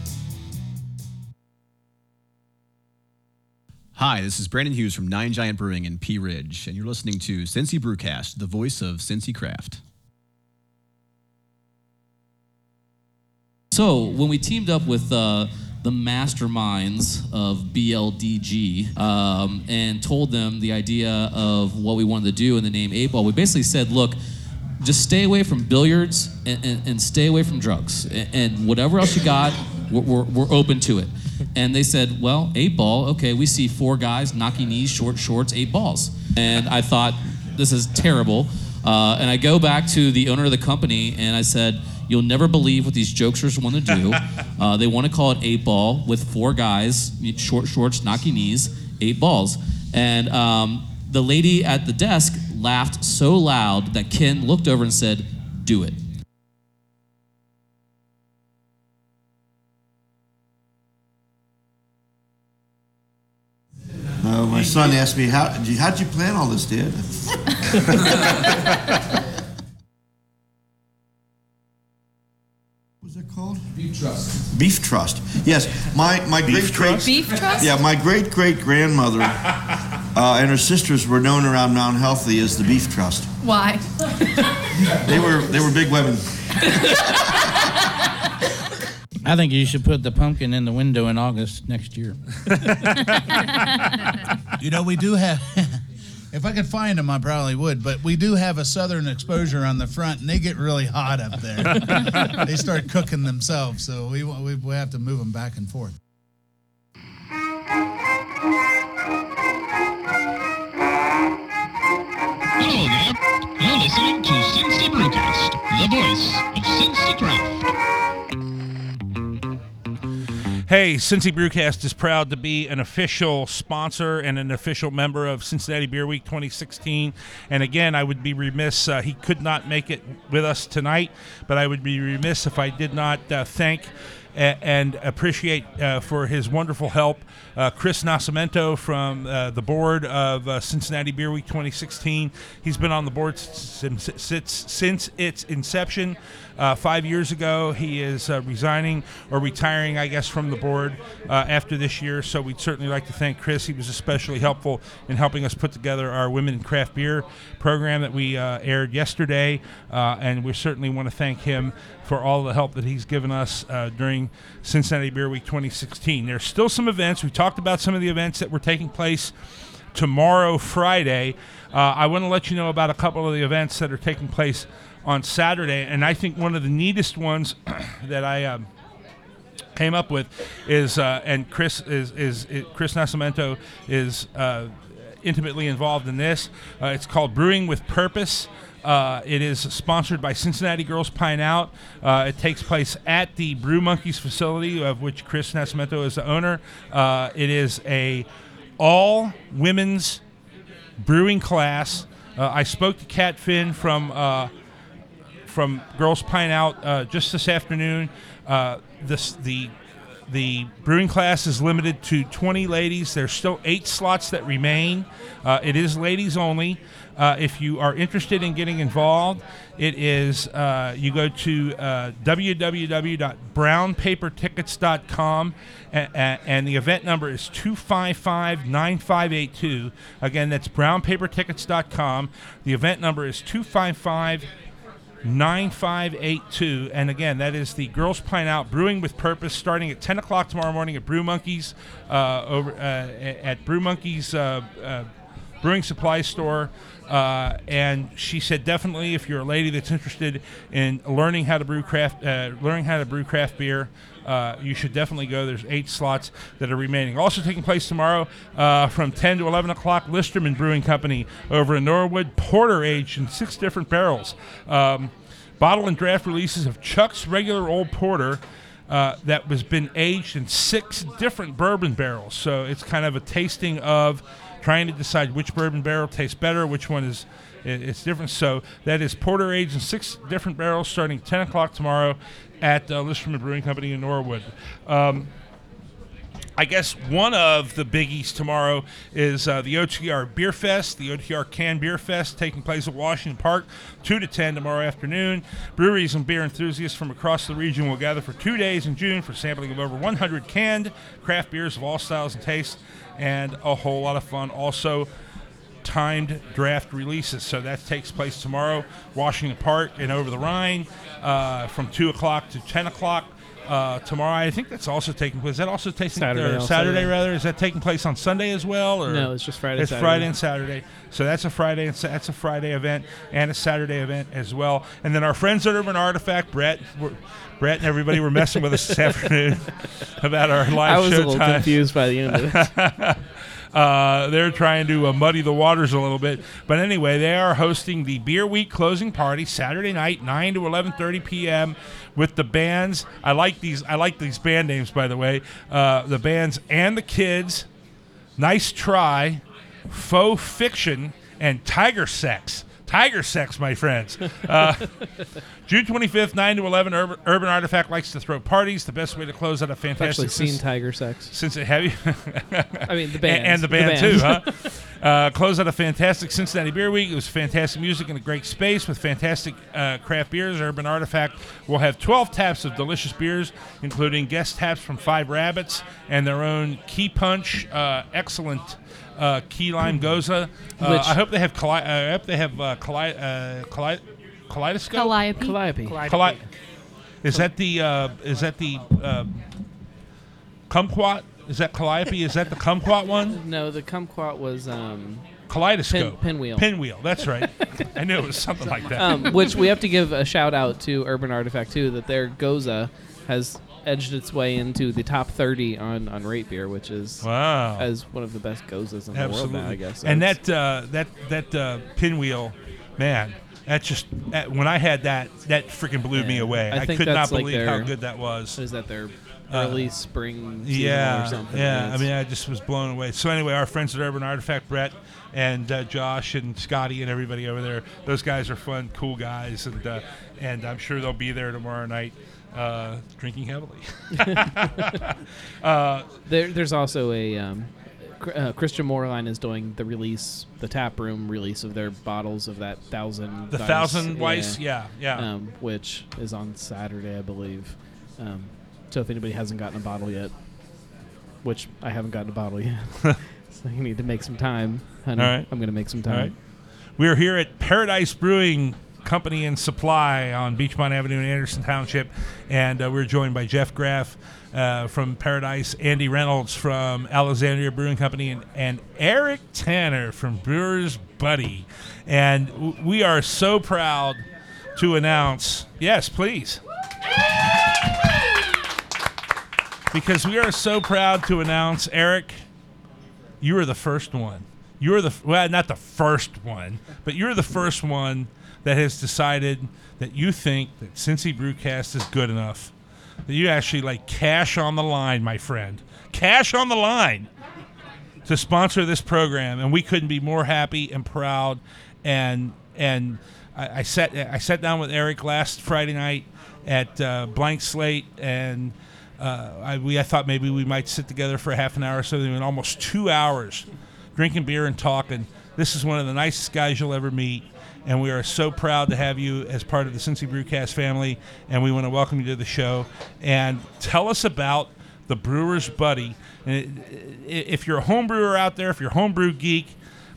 S15: Hi, this is Brandon Hughes from Nine Giant Brewing in Pea Ridge, and you're listening to Cincy Brewcast, the voice of Cincy Craft.
S20: So when we teamed up with uh, the masterminds of BLDG um, and told them the idea of what we wanted to do in the name Eight Ball, we basically said, look, just stay away from billiards and, and, and stay away from drugs. And, and whatever else you got, we're, we're, we're open to it. And they said, well, eight ball, okay, we see four guys, knocking knees, short shorts, eight balls. And I thought, this is terrible. Uh, and I go back to the owner of the company and I said, You'll never believe what these jokesters want to do. Uh, they want to call it eight ball with four guys, short shorts, knocky knees, eight balls. And um, the lady at the desk laughed so loud that Ken looked over and said, Do it.
S21: Uh, my son asked me, how, how'd you plan all this, Dad? called?
S20: Beef Trust.
S21: Beef Trust. Yes, my, my great great
S22: Beef Trust?
S21: Yeah, my great great grandmother uh, and her sisters were known around Mount Healthy as the Beef Trust.
S22: Why?
S21: They were they were big women.
S23: I think you should put the pumpkin in the window in August next year.
S24: You know, we do have. If I could find them, I probably would. But we do have a southern exposure on the front, and they get really hot up there. they start cooking themselves, so we, we we have to move them back and forth.
S12: Hello there. You're listening to Cincy Brewcast, the voice of Cincy Craft.
S1: Hey, Cincy Brewcast is proud to be an official sponsor and an official member of Cincinnati Beer Week 2016. And again, I would be remiss, uh, he could not make it with us tonight, but I would be remiss if I did not uh, thank and appreciate uh, for his wonderful help uh, Chris Nascimento from uh, the board of uh, Cincinnati Beer Week 2016. He's been on the board since, since, since its inception. Uh, five years ago, he is uh, resigning or retiring, I guess, from the board uh, after this year. So we'd certainly like to thank Chris. He was especially helpful in helping us put together our Women in Craft Beer program that we aired yesterday. And we certainly want to thank him for all the help that he's given us during Cincinnati Beer Week 2016. There's still some events. We talked about some of the events that were taking place tomorrow, Friday. Uh, I want to let you know about a couple of the events that are taking place on Saturday, and I think one of the neatest ones that I um, came up with is, uh, and Chris is, is, is Chris Nascimento is uh, intimately involved in this. Uh, it's called Brewing with Purpose. Uh, it is sponsored by Cincinnati Girls Pint Out. Uh, it takes place at the Brew Monkeys facility, of which Chris Nascimento is the owner. Uh, it is a all women's brewing class. Uh, I spoke to Kat Finn from uh, from Girls Pint Out uh, just this afternoon. This the the brewing class is limited to 20 ladies. There's still eight slots that remain. It is ladies only. Uh, if you are interested in getting involved, it is uh, you go to uh, www.brownpapertickets.com and, and the event number is 255 9582. Again, that's brownpapertickets.com. The event number is 255 9582. And again, that is the Girls Pint Out Brewing with Purpose starting at 10 o'clock tomorrow morning at Brew Monkeys, uh, over, uh, at Brew Monkeys uh, Brewing Supply Store. Uh, and she said, definitely, if you're a lady that's interested in learning how to brew craft, uh, learning how to brew craft beer, uh, you should definitely go. There's eight slots that are remaining. Also taking place tomorrow uh, from 10 to 11 o'clock, Listermann Brewing Company over in Norwood, porter aged in six different barrels. Um, bottle and draft releases of Chuck's regular old porter. Uh, that was been aged in six different bourbon barrels, so it's kind of a tasting of trying to decide which bourbon barrel tastes better, which one is it's different. So that is porter aged in six different barrels, starting 10 o'clock tomorrow at uh, Listermann Brewing Company in Norwood. Um, I guess one of the biggies tomorrow is uh, the OTR Beer Fest, the OTR Can Beer Fest, taking place at Washington Park, 2 to 10 tomorrow afternoon. Breweries and beer enthusiasts from across the region will gather for two days in June for sampling of over 100 canned craft beers of all styles and tastes, and a whole lot of fun. Also, timed draft releases. So that takes place tomorrow, Washington Park and over the Rhine, uh, from 2 o'clock to 10 o'clock. Uh, tomorrow, I think that's also taking place. Is that also taking
S2: Saturday also,
S1: Saturday rather? Is that taking place on Sunday as well? Or
S2: No, it's just Friday,
S1: It's
S2: Saturday.
S1: Friday and Saturday. So that's a Friday and that's a Friday event and a Saturday event as well. And then our friends at Urban Artifact, Brett, Brett and everybody were messing with us this afternoon about our live
S2: I was a little
S1: time.
S2: confused by the end of this.
S1: Uh, they're trying to uh, muddy the waters a little bit, but anyway, they are hosting the Beer Week closing party Saturday night, nine to eleven thirty p.m. with the bands. I like these. I like these band names, by the way. Uh, the bands and the kids. Nice try, faux fiction, and tiger sex. Tiger sex, my friends. Uh, June 25th, 9 to 11, Urban, Urban Artifact likes to throw parties. The best way to close out a
S2: I've
S1: fantastic
S2: actually seen
S1: sis-
S2: Tiger Sex.
S1: since it have you?
S2: I mean, the band.
S1: and, the
S2: The
S1: band,
S2: band.
S1: too, huh? Uh, close out a fantastic Cincinnati Beer Week. It was fantastic music in a great space with fantastic uh, craft beers. Urban Artifact will have 12 taps of delicious beers, including guest taps from Five Rabbits and their own Key Punch, uh, excellent uh, Key Lime Gose. Uh,
S2: Which-
S1: I hope they have Kali- uh, I hope they have uh, Kali- uh, Kali- Kaleidoscope.
S3: Calliope.
S2: Calliope.
S1: Cali- is that the uh, is that the uh, kumquat? Is that Calliope? Is that the kumquat one?
S2: No, the kumquat was um,
S1: Kaleidoscope.
S2: Pin- pinwheel.
S1: Pinwheel. That's right. I knew it was something like that.
S2: um, which we have to give a shout out to Urban Artifact too. That their Gose has edged its way into the top 30 on on RateBeer, which is
S1: Wow.
S2: as one of the best Goses in the world now, I guess. So
S1: and
S2: it's-
S1: that uh, that that uh, pinwheel, man, that just that, when I had that, that freaking blew me
S2: Yeah.
S1: away.
S2: I
S1: I,
S2: think
S1: could not
S2: that's like
S1: believe how
S2: their-
S1: good that was.
S2: Is that their
S1: Uh,
S2: early spring season
S1: Yeah,
S2: or something?
S1: yeah. I
S2: It's-
S1: mean, I just was blown away. So anyway, our friends at Urban Artifact, Brett and uh, Josh and Scotty and everybody over there, those guys are fun, cool guys, and uh, and I'm sure they'll be there tomorrow night. Uh, drinking heavily. uh,
S2: There, there's also a um, uh, Christian Moerlein is doing the release, the tap room release of their bottles of that thousand.
S1: The Thousand Weiss, yeah, yeah.
S2: Um, which is on Saturday, I believe. Um, so if anybody hasn't gotten a bottle yet, which I haven't gotten a bottle yet, so you need to make some time, honey.
S1: All right.
S2: I'm going to make some time.
S1: right. We are here at Paradise Brewing Company and Supply on Beachmont Avenue in Anderson Township, and uh, we're joined by Jeff Graff uh, from Paradise, Andy Reynolds from Alexandria Brewing Company, and, and Eric Tanner from Brewers Buddy. And w- we are so proud to announce, yes, please. Because we are so proud to announce, Eric, you are the first one. You're the well, not the first one, but you're the first one that has decided that you think that Cincy Brewcast is good enough. That you actually like cash on the line, my friend. Cash on the line to sponsor this program, and we couldn't be more happy and proud. And and I, I sat I sat down with Eric last Friday night at uh, Blank Slate, and uh, I, we I thought maybe we might sit together for half an hour or so. In almost two hours, drinking beer and talking. This is one of the nicest guys you'll ever meet. And we are so proud to have you as part of the Cincy Brewcast family. And we want to welcome you to the show. And tell us about the Brewer's Buddy. And i- i- if you're a home brewer out there, if you're a homebrew geek,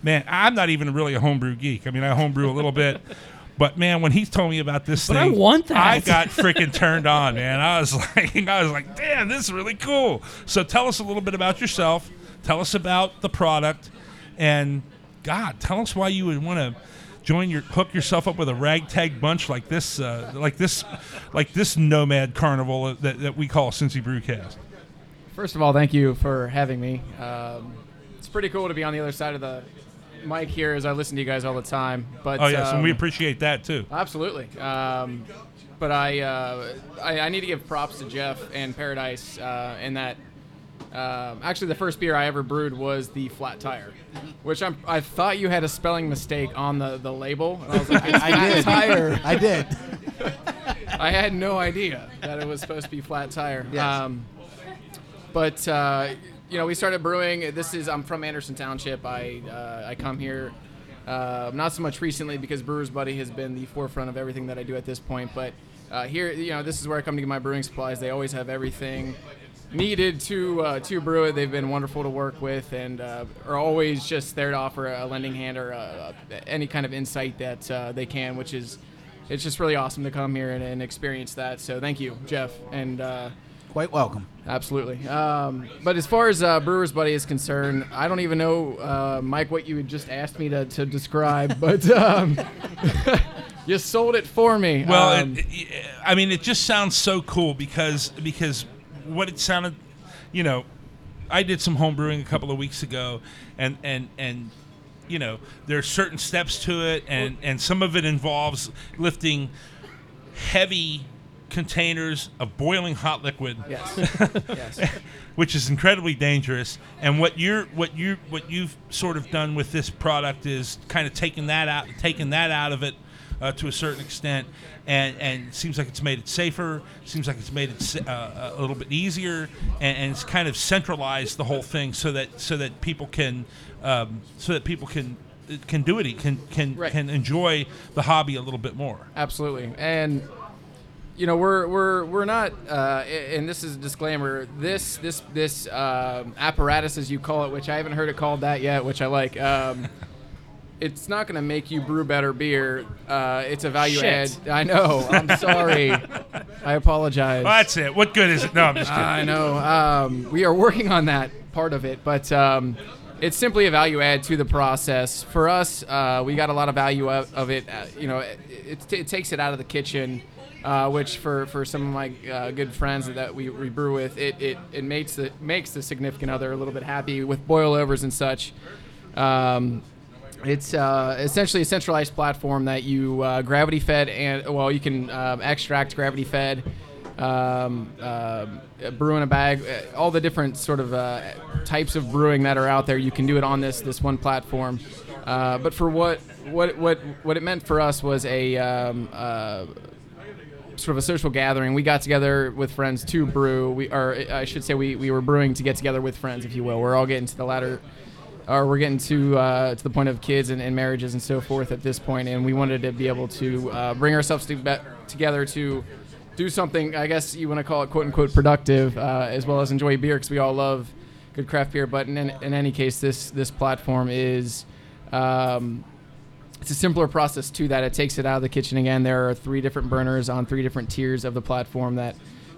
S1: man, I'm not even really a homebrew geek. I mean, I homebrew a little bit. But man, when he told me about this
S2: But I
S1: thing,
S2: want that.
S1: I got freaking turned on, man. I was like, I was like, damn, this is really cool. So tell us a little bit about yourself. Tell us about the product, and God, tell us why you would want to join your hook yourself up with a ragtag bunch like this, uh, like this, like this nomad carnival that, that we call Cincy Brewcast.
S25: First of all, thank you for having me. Um, it's pretty cool to be on the other side of the mic here as I listen to you guys all the time. But
S1: oh yes, and we
S25: um,
S1: appreciate that too.
S25: Absolutely. Um, but I, uh, I I need to give props to Jeff and Paradise uh, in that. Um, actually, the first beer I ever brewed was the flat tire, which I'm, I thought you had a spelling mistake on the, the label. And I was like, it's
S4: I
S25: flat
S4: did.
S25: tire.
S4: I did.
S25: I had no idea that it was supposed to be flat tire.
S4: Yes.
S25: Um, but uh, you know, we started brewing. This is I'm from Anderson Township. I uh, I come here. Uh, not so much recently because Brewers Buddy has been the forefront of everything that I do at this point. But uh, here, you know, this is where I come to get my brewing supplies. They always have everything needed to uh, to brew it. They've been wonderful to work with and uh, are always just there to offer a lending hand or uh, any kind of insight that uh, they can, which is it's just really awesome to come here and, and experience that. So thank you, Jeff, and uh,
S4: quite welcome.
S25: Absolutely. Um, but as far as uh, Brewers Buddy is concerned, I don't even know, uh, Mike, what you had just asked me to, to describe, but um, you sold it for me.
S1: Well,
S25: Um,
S1: it, it, I mean, it just sounds so cool because because what it sounded, you know, I did some home brewing a couple of weeks ago, and and and you know, there are certain steps to it, and and some of it involves lifting heavy containers of boiling hot liquid.
S25: Yes. Yes.
S1: Which is incredibly dangerous, and what you're what you what you've sort of done with this product is kind of taking that out, taking that out of it uh, to a certain extent, and and seems like it's made it safer. Seems like it's made it uh, a little bit easier, and, and it's kind of centralized the whole thing so that so that people can um, so that people can can do it can can
S25: Right.
S1: can enjoy the hobby a little bit more.
S25: Absolutely, and you know we're we're we're not, uh, and this is a disclaimer. This this this um, apparatus, as you call it, which I haven't heard it called that yet, which I like. Um, it's not going to make you brew better beer. Uh, it's a value
S1: Shit.
S25: add. I know. I'm sorry. I apologize.
S1: Well, that's it. What good is it? No, I'm just kidding.
S25: I know. Um, we are working on that part of it, but um, it's simply a value add to the process. For us, uh, we got a lot of value out of it. Uh, you know, it, it, it takes it out of the kitchen, uh, which for, for some of my uh, good friends that we, we brew with, it, it, it makes the makes the significant other a little bit happy with boil overs and such. Um, it's uh, essentially a centralized platform that you uh, gravity fed and well, you can um, extract gravity fed, um, uh, brew in a bag, uh, all the different sort of uh, types of brewing that are out there. You can do it on this this one platform. Uh, but for what what what what it meant for us was a um, sort of a social gathering. We got together with friends to brew. We, or I should say, we, we were brewing to get together with friends, if you will. We're all getting to the latter, or we're getting to uh, to the point of kids and, and marriages and so forth at this point, and we wanted to be able to uh, bring ourselves to be- together to do something. I guess you want to call it quote unquote productive, uh, as well as enjoy beer because we all love good craft beer. But in, in any case, this this platform is. Um, it's a simpler process to that. It takes it out of the kitchen again. There are three different burners on three different tiers of the platform that.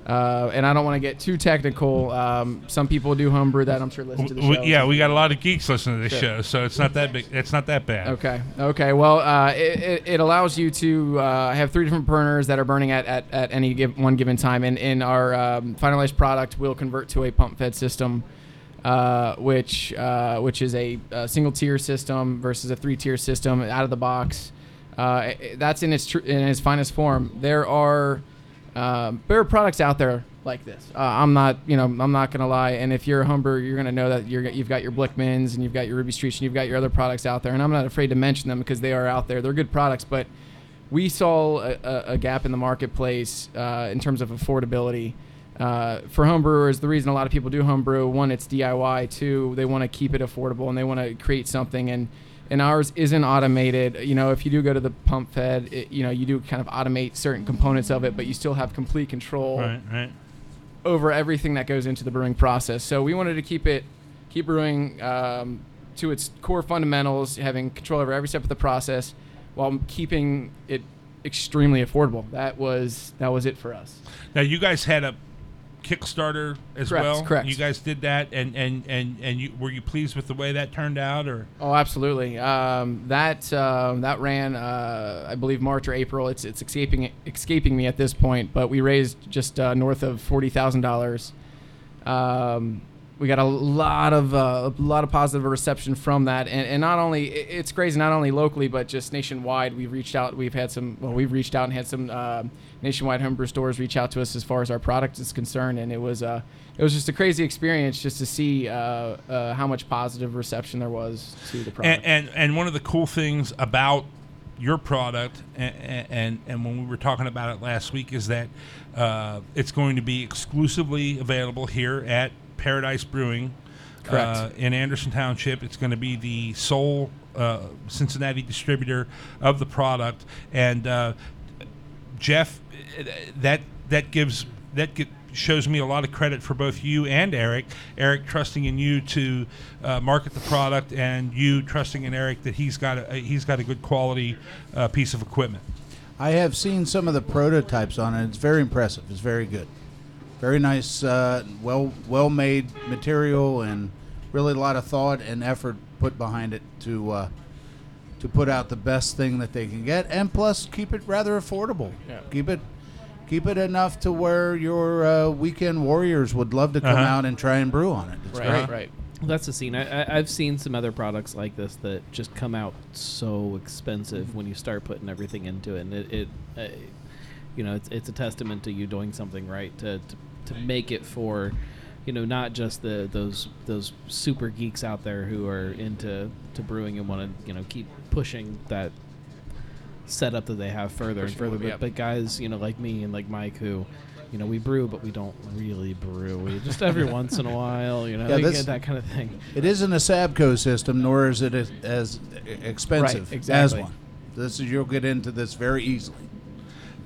S25: Uh, and I don't want to get too technical. Um, some people do homebrew that. I'm sure listen to the show.
S1: yeah, we got a lot of geeks listening to this
S25: Sure.
S1: show, so it's not that big. It's not that bad.
S25: Okay. Okay. Well, uh, it, it, it allows you to uh, have three different burners that are burning at, at, at any give, one given time. And in our um, finalized product, we'll convert to a pump fed system, uh, which uh, which is a, a single tier system versus a three tier system out of the box. Uh, that's in its tr- in its finest form. There are um, there are products out there like this. Uh, I'm not, you know, I'm not gonna lie. And if you're a homebrewer, you're gonna know that you're, you've got your Blichmanns and you've got your Ruby Streets and you've got your other products out there. And I'm not afraid to mention them because they are out there. They're good products, but we saw a, a, a gap in the marketplace uh, in terms of affordability. Uh, for homebrewers, the reason a lot of people do homebrew, one, it's DIY. Two, they want to keep it affordable and they want to create something. And and ours isn't automated. You know, if you do go to the pump fed, it, you know, you do kind of automate certain components of it, but you still have complete control
S1: Right, right.
S25: over everything that goes into the brewing process. So we wanted to keep it, keep brewing um, to its core fundamentals, having control over every step of the process, while keeping it extremely affordable. That was that was it for us.
S1: Now you guys had a Kickstarter as
S25: Correct,
S1: well.
S25: correct.
S1: You guys did that, and and and and you were you pleased with the way that turned out, or
S25: Oh, absolutely. Um, that um, that ran, uh, I believe, March or April. It's it's escaping escaping me at this point, but we raised just uh, north of forty thousand dollars. Um, we got a lot of uh, a lot of positive reception from that, and, and not only it's crazy, not only locally but just nationwide. We've reached out. We've had some. Well, we've reached out and had some uh, nationwide homebrew stores reach out to us as far as our product is concerned, and it was uh, it was just a crazy experience just to see uh, uh, how much positive reception there was to the product.
S1: and, and and one of the cool things about your product, and and, and when we were talking about it last week, is that uh, it's going to be exclusively available here at Paradise Brewing.
S25: Correct.
S1: Uh, in Anderson Township, it's going to be the sole uh, Cincinnati distributor of the product, and uh, Jeff, uh, that that gives that gi- shows me a lot of credit for both you and Eric. Eric trusting in you to uh, market the product, and you trusting in Eric that he's got a he's got a good quality uh, piece of equipment.
S4: I have seen some of the prototypes on it. It's very impressive. It's very good. Very nice, uh, well well made material, and really a lot of thought and effort put behind it to uh, to put out the best thing that they can get, and plus keep it rather affordable.
S25: Yeah.
S4: Keep it keep it enough to where your uh, weekend warriors would love to come
S2: Uh-huh.
S4: out and try and brew on it. It's great.
S25: right.
S2: That's the scene. I, I, I've seen some other products like this that just come out so expensive when you start putting everything into it, and it, it uh, you know, it's it's a testament to you doing something right to to, to make it for, you know, not just the those those super geeks out there who are into to brewing and want to you know keep pushing that setup that they have further and further, but,
S25: yep.
S2: but guys, you know, like me and like Mike who. You know, we brew, but we don't really brew. We just every once in a while, you know,
S4: Yeah, this-
S2: that kind of thing.
S4: It isn't a Sabco system, nor is it as, as expensive
S2: exactly.
S4: as one. This is you'll get into this very easily.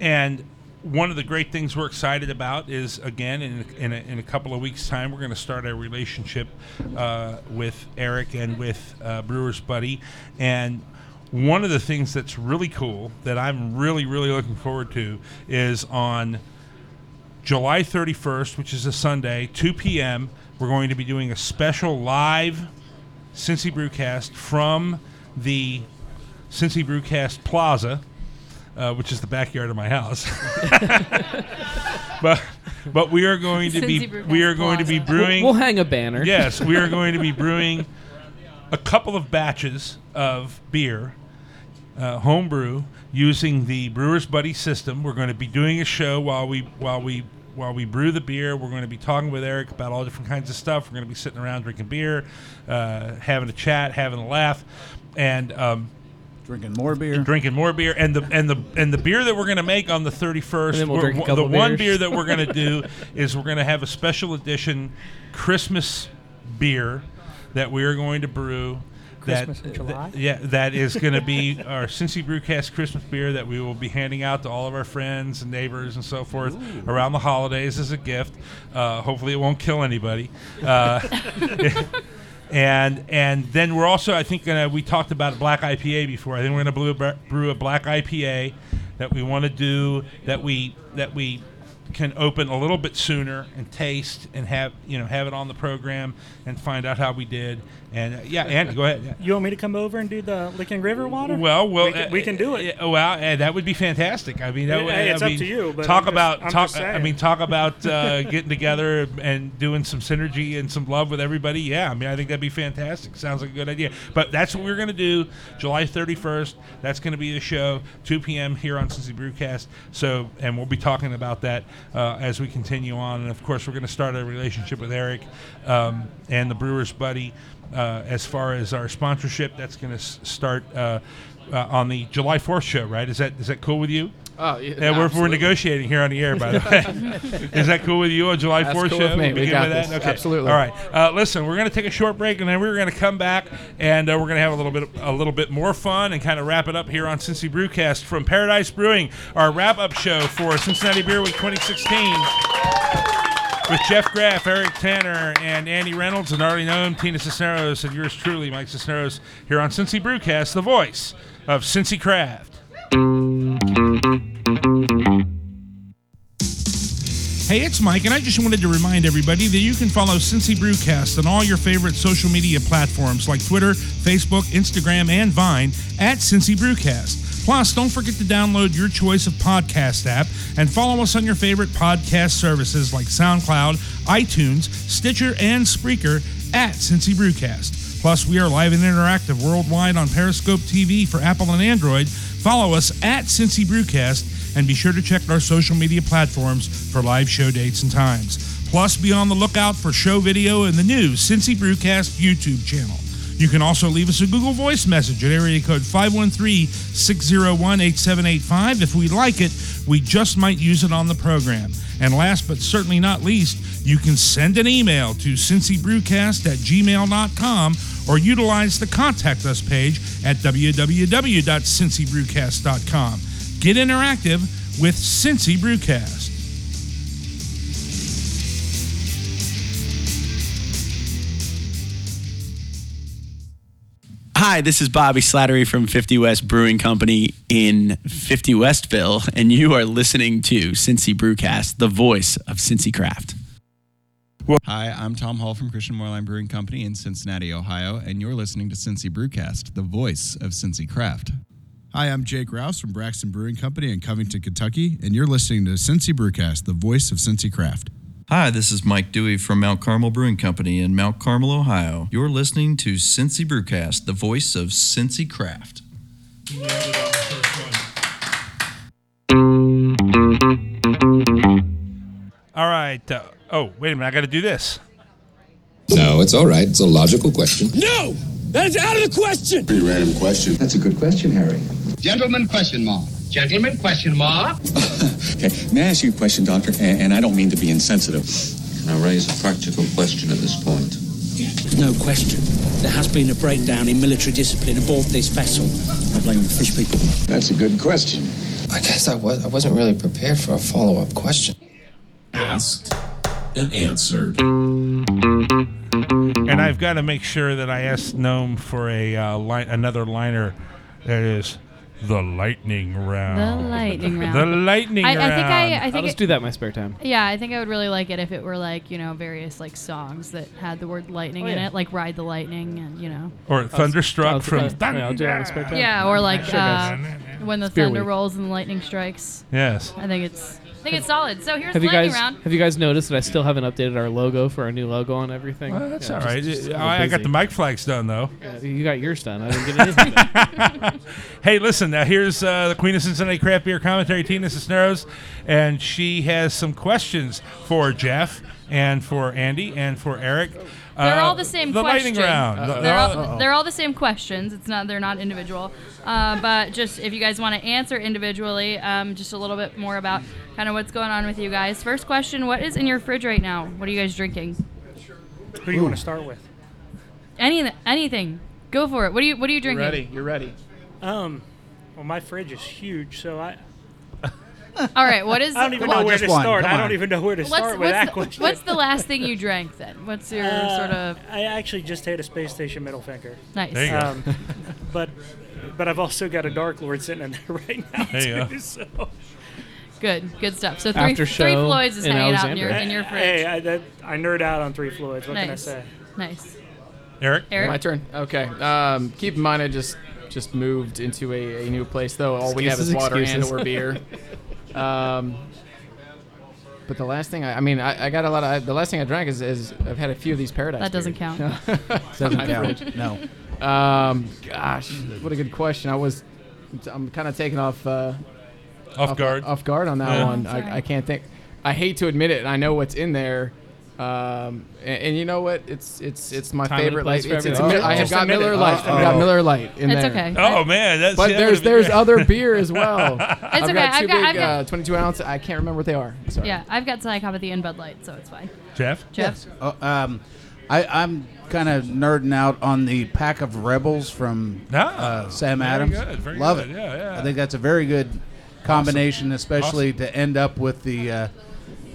S1: And one of the great things we're excited about is again in in a, in a couple of weeks' time we're going to start our relationship uh, with Eric and with uh, Brewer's Buddy, and one of the things that's really cool that I'm really really looking forward to is on July 31st, which is a Sunday, 2 p.m. We're going to be doing a special live Cincy Brewcast from the Cincy Brewcast Plaza, uh, which is the backyard of my house. but but we are going to be we are going to be brewing.
S2: We'll- we'll hang a banner.
S1: Yes, we are going to be brewing a couple of batches of beer, uh, homebrew, using the Brewer's Buddy system. We're going to be doing a show while we while we while we brew the beer. We're going to be talking with Eric about all different kinds of stuff. We're going to be sitting around drinking beer, uh, having a chat, having a laugh, and um,
S4: Drinking more beer.
S1: Drinking more beer, and the and the and the beer that we're going to make on the thirty first.
S2: And then we'll drink a
S1: the
S2: couple
S1: one beer that we're going to do is we're going to have a special edition Christmas beer that we are going to brew.
S13: Christmas
S1: that,
S13: in July?
S1: that- yeah, that is going to be our Cincy Brewcast Christmas beer that we will be handing out to all of our friends and neighbors and so forth around the holidays as a gift. Uh, hopefully, it won't kill anybody. Uh, and and then we're also I think gonna we talked about a black IPA before. I think we're gonna brew a, brew a black IPA that we want to do that we that we can open a little bit sooner and taste and have you know have it on the program and find out how we did. And uh, yeah, Andy, go ahead.
S13: You want me to come over and do the Licking River water?
S1: Well, well,
S13: we can, we can do it.
S1: Uh, well, uh, that would be fantastic. I mean, that
S13: Hey, it's
S1: I
S13: up to you, but
S1: talk
S13: I'm
S1: about talk. I mean, talk about uh, getting together and doing some synergy and some love with everybody. Yeah, I mean, I think that'd be fantastic. Sounds like a good idea. But that's what we're gonna do, July 31st. That's gonna be the show, 2 p.m. here on Cincy Brewcast. So, and we'll be talking about that uh, as we continue on. And of course, we're gonna start a relationship with Eric um, and the Brewers Buddy. Uh, as far as our sponsorship, that's going to s- start uh, uh, on the July 4th show, right? Is that is that cool with you?
S25: Oh, yeah,
S1: we're, we're negotiating here on the air, by the way. is that cool with you on July
S25: That's
S1: 4th
S25: cool
S1: show?
S25: with me.
S1: We'll
S25: We got
S1: with
S25: this.
S1: that? Okay.
S25: Absolutely.
S1: All right. Uh, listen, we're going to take a short break, and then we're going to come back, and uh, we're going to have a little bit a little bit more fun and kind of wrap it up here on Cincy Brewcast from Paradise Brewing, our wrap up show for Cincinnati Beer Week 2016 with Jeff Graff, Eric Tanner, and Andy Reynolds, and already known Tina Cisneros, and yours truly, Mike Cisneros, here on Cincy Brewcast, the voice of Cincy Craft. Hey, it's Mike, and I just wanted to remind everybody that you can follow Cincy Brewcast on all your favorite social media platforms like Twitter, Facebook, Instagram, and Vine at Cincy Brewcast. Plus, don't forget to download your choice of podcast app and follow us on your favorite podcast services like SoundCloud, iTunes, Stitcher, and Spreaker at Cincy Brewcast. Plus, we are live and interactive worldwide on Periscope TV for Apple and Android. Follow us at Cincy Brewcast and be sure to check our social media platforms for live show dates and times. Plus, be on the lookout for show video in the new Cincy Brewcast YouTube channel. You can also leave us a Google Voice message at area code 513-601-8785. If we like it, we just might use it on the program. And last but certainly not least, you can send an email to cincybrewcast at gmail.com or utilize the contact us page at www.cincybrewcast.com. Get interactive with Cincy Brewcast.
S26: Hi, this is Bobby Slattery from 50 West Brewing Company in 50 Westville, and you are listening to Cincy Brewcast, the voice of Cincy Craft.
S27: Hi, I'm Tom Hall from Christian Moerlein Brewing Company in Cincinnati, Ohio, and you're listening to Cincy Brewcast, the voice of Cincy Craft.
S28: Hi, I'm Jake Rouse from Braxton Brewing Company in Covington, Kentucky, and you're listening to Cincy Brewcast, the voice of Cincy Craft.
S19: Hi, this is Mike Dewey from Mount Carmel Brewing Company in Mount Carmel, Ohio. You're listening to Cincy Brewcast, the voice of Cincy Craft.
S1: All right. Uh, oh, wait a minute. I got to do this.
S22: No, it's all right. It's a logical question.
S29: No! That is out of the question! Pretty random question. That's a good question, Harry.
S30: Gentlemen, question mark. Gentlemen, question mark.
S29: Okay, may I ask you a question, Doctor? And, and I don't mean to be insensitive.
S31: Can I raise a practical question at this point?
S29: There's no question. There has been a breakdown in military discipline aboard this vessel. I blame the fish people. That's a good question.
S31: I guess I, was, I wasn't really prepared for a follow up question.
S29: Asked and answered.
S1: And I've got to make sure that I ask Gnome for a uh, line, another liner that is the lightning round.
S3: The lightning round.
S1: The lightning
S3: I,
S1: round.
S3: I think I, I think
S2: I'll just
S3: it-
S2: do that in my spare time.
S3: Yeah, I think I would really like it if it were like you know various like songs that had the word lightning
S2: Oh,
S3: in it, like "Ride the Lightning" and you know.
S1: Or Thunderstruck
S2: I'll-
S1: from
S2: I'll- yeah, I'll do it in my spare time.
S3: Yeah, or like uh, when the
S2: It's beer
S3: thunder
S2: week.
S3: rolls and the lightning strikes.
S1: Yes.
S3: I think it's I think it's solid. So here's
S2: Have
S3: the
S2: you
S3: lightning
S2: guys
S3: round.
S2: have you guys noticed that I still haven't updated our logo for our new logo and everything?
S1: Well, that's
S2: Yeah,
S1: all
S2: just-
S1: right.
S2: just a little
S1: I, I got
S2: busy.
S1: the mic flags done though.
S2: Yeah, you got yours done. I didn't get anything done.
S1: hey, listen. Now here's uh, the Queen of Cincinnati Craft Beer Commentary, Tina Cisneros, and she has some questions for Jeff. and for Andy, and for Eric.
S3: They're
S1: Uh,
S3: all the same
S1: The
S3: question.
S1: lightning round. The-
S3: They're all,
S1: uh-oh.
S3: they're all the same questions. It's not they're not individual. Uh, but just if you guys want to answer individually, um, just a little bit more about kind of what's going on with you guys. First question: What is in your fridge right now? What are you guys drinking?
S13: Who do you want to start with?
S3: Any anything. Go for it. What are you What are you drinking?
S25: Ready? You're ready.
S13: Um, well, my fridge is huge, so I.
S3: All right. What is?
S13: I don't even
S4: Come
S13: know where to
S4: one,
S13: start.
S4: come
S13: I don't
S4: on.
S13: even know where to
S3: What's,
S13: start with
S3: what's
S13: that
S3: the,
S13: question.
S3: what's the last thing you drank then? What's your
S13: Uh,
S3: sort of?
S13: I actually just had a space station middle finger.
S3: Nice. There you go.
S13: Um, but but I've also got a Dark Lord sitting in there right now
S1: There you
S13: too.
S1: go.
S13: So.
S3: Good, good stuff. So three,
S2: After
S3: three
S2: show
S3: Floyds is
S2: in
S3: hanging out in your,
S2: Alexandria.
S3: in your fridge.
S13: Hey, I, that, I nerd out on Three Floyds. What can I say?
S3: Nice.
S1: Eric.
S3: Eric.
S25: My turn. Okay. Um, keep in mind, I just just moved into a, a new place, though. All we have is water
S2: excuses.
S25: and or beer. Um, but the last thing I, I mean, I, I got a lot of. I, the last thing I drank is, is I've had a few of these paradise.
S3: That doesn't
S25: beers.
S3: count.
S4: Doesn't count. No.
S25: Um, gosh, what a good question. I was, I'm kind of taken off. Uh,
S1: Off guard.
S25: Off guard on that
S1: Yeah.
S25: one.
S3: That's all right.
S25: I, I can't think. I hate to admit it, I know what's in there. Um, and, and you know what? It's it's it's my
S2: Time
S25: favorite.
S2: light.
S25: Like, it's, it's
S2: everything.
S25: Mi- I have got. Miller Lite. I've got Miller Lite in
S3: It's
S25: there.
S3: okay.
S1: Oh man, that's
S25: But
S1: yeah,
S25: there's there's
S1: great.
S25: other beer as well. I've
S3: okay,
S25: got
S3: I've
S25: two
S3: got-
S25: big
S3: I've got-
S25: uh, 22 ounce. I can't remember what they are. Sorry.
S3: Yeah, I've got Psychopathy and Bud Light, so it's fine.
S1: Jeff.
S3: Jeff.
S4: Oh, um, I, I'm kind of nerding out on the pack of Rebels from
S1: Ah,
S4: uh, Sam
S1: very
S4: Adams.
S1: good, very
S4: Love
S1: good.
S4: it.
S1: Yeah, yeah.
S4: I think that's a very good combination, especially to end up with the uh,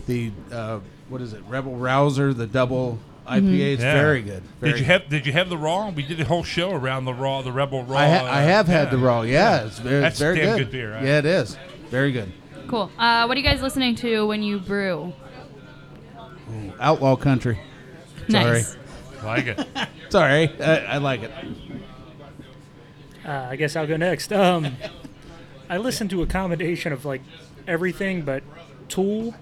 S4: the uh, what is it, Rebel Rouser, the double IPA. It's
S1: Yeah.
S4: very good. Very
S1: did you have Did you have the raw? We did a whole show around the raw, the Rebel raw.
S4: I, ha- I
S1: uh,
S4: have had
S1: yeah.
S4: the raw. Yeah, it's very,
S1: That's
S4: very
S1: damn
S4: good.
S1: good beer, huh?
S4: Yeah, it is. Very good.
S3: Cool. Uh, what are you guys listening to when you brew?
S4: Outlaw country. Sorry.
S3: Nice.
S1: Like it.
S4: Sorry. I, I like it.
S13: Uh, I guess I'll go next. Um, I listen to a combination of like everything, but Tool,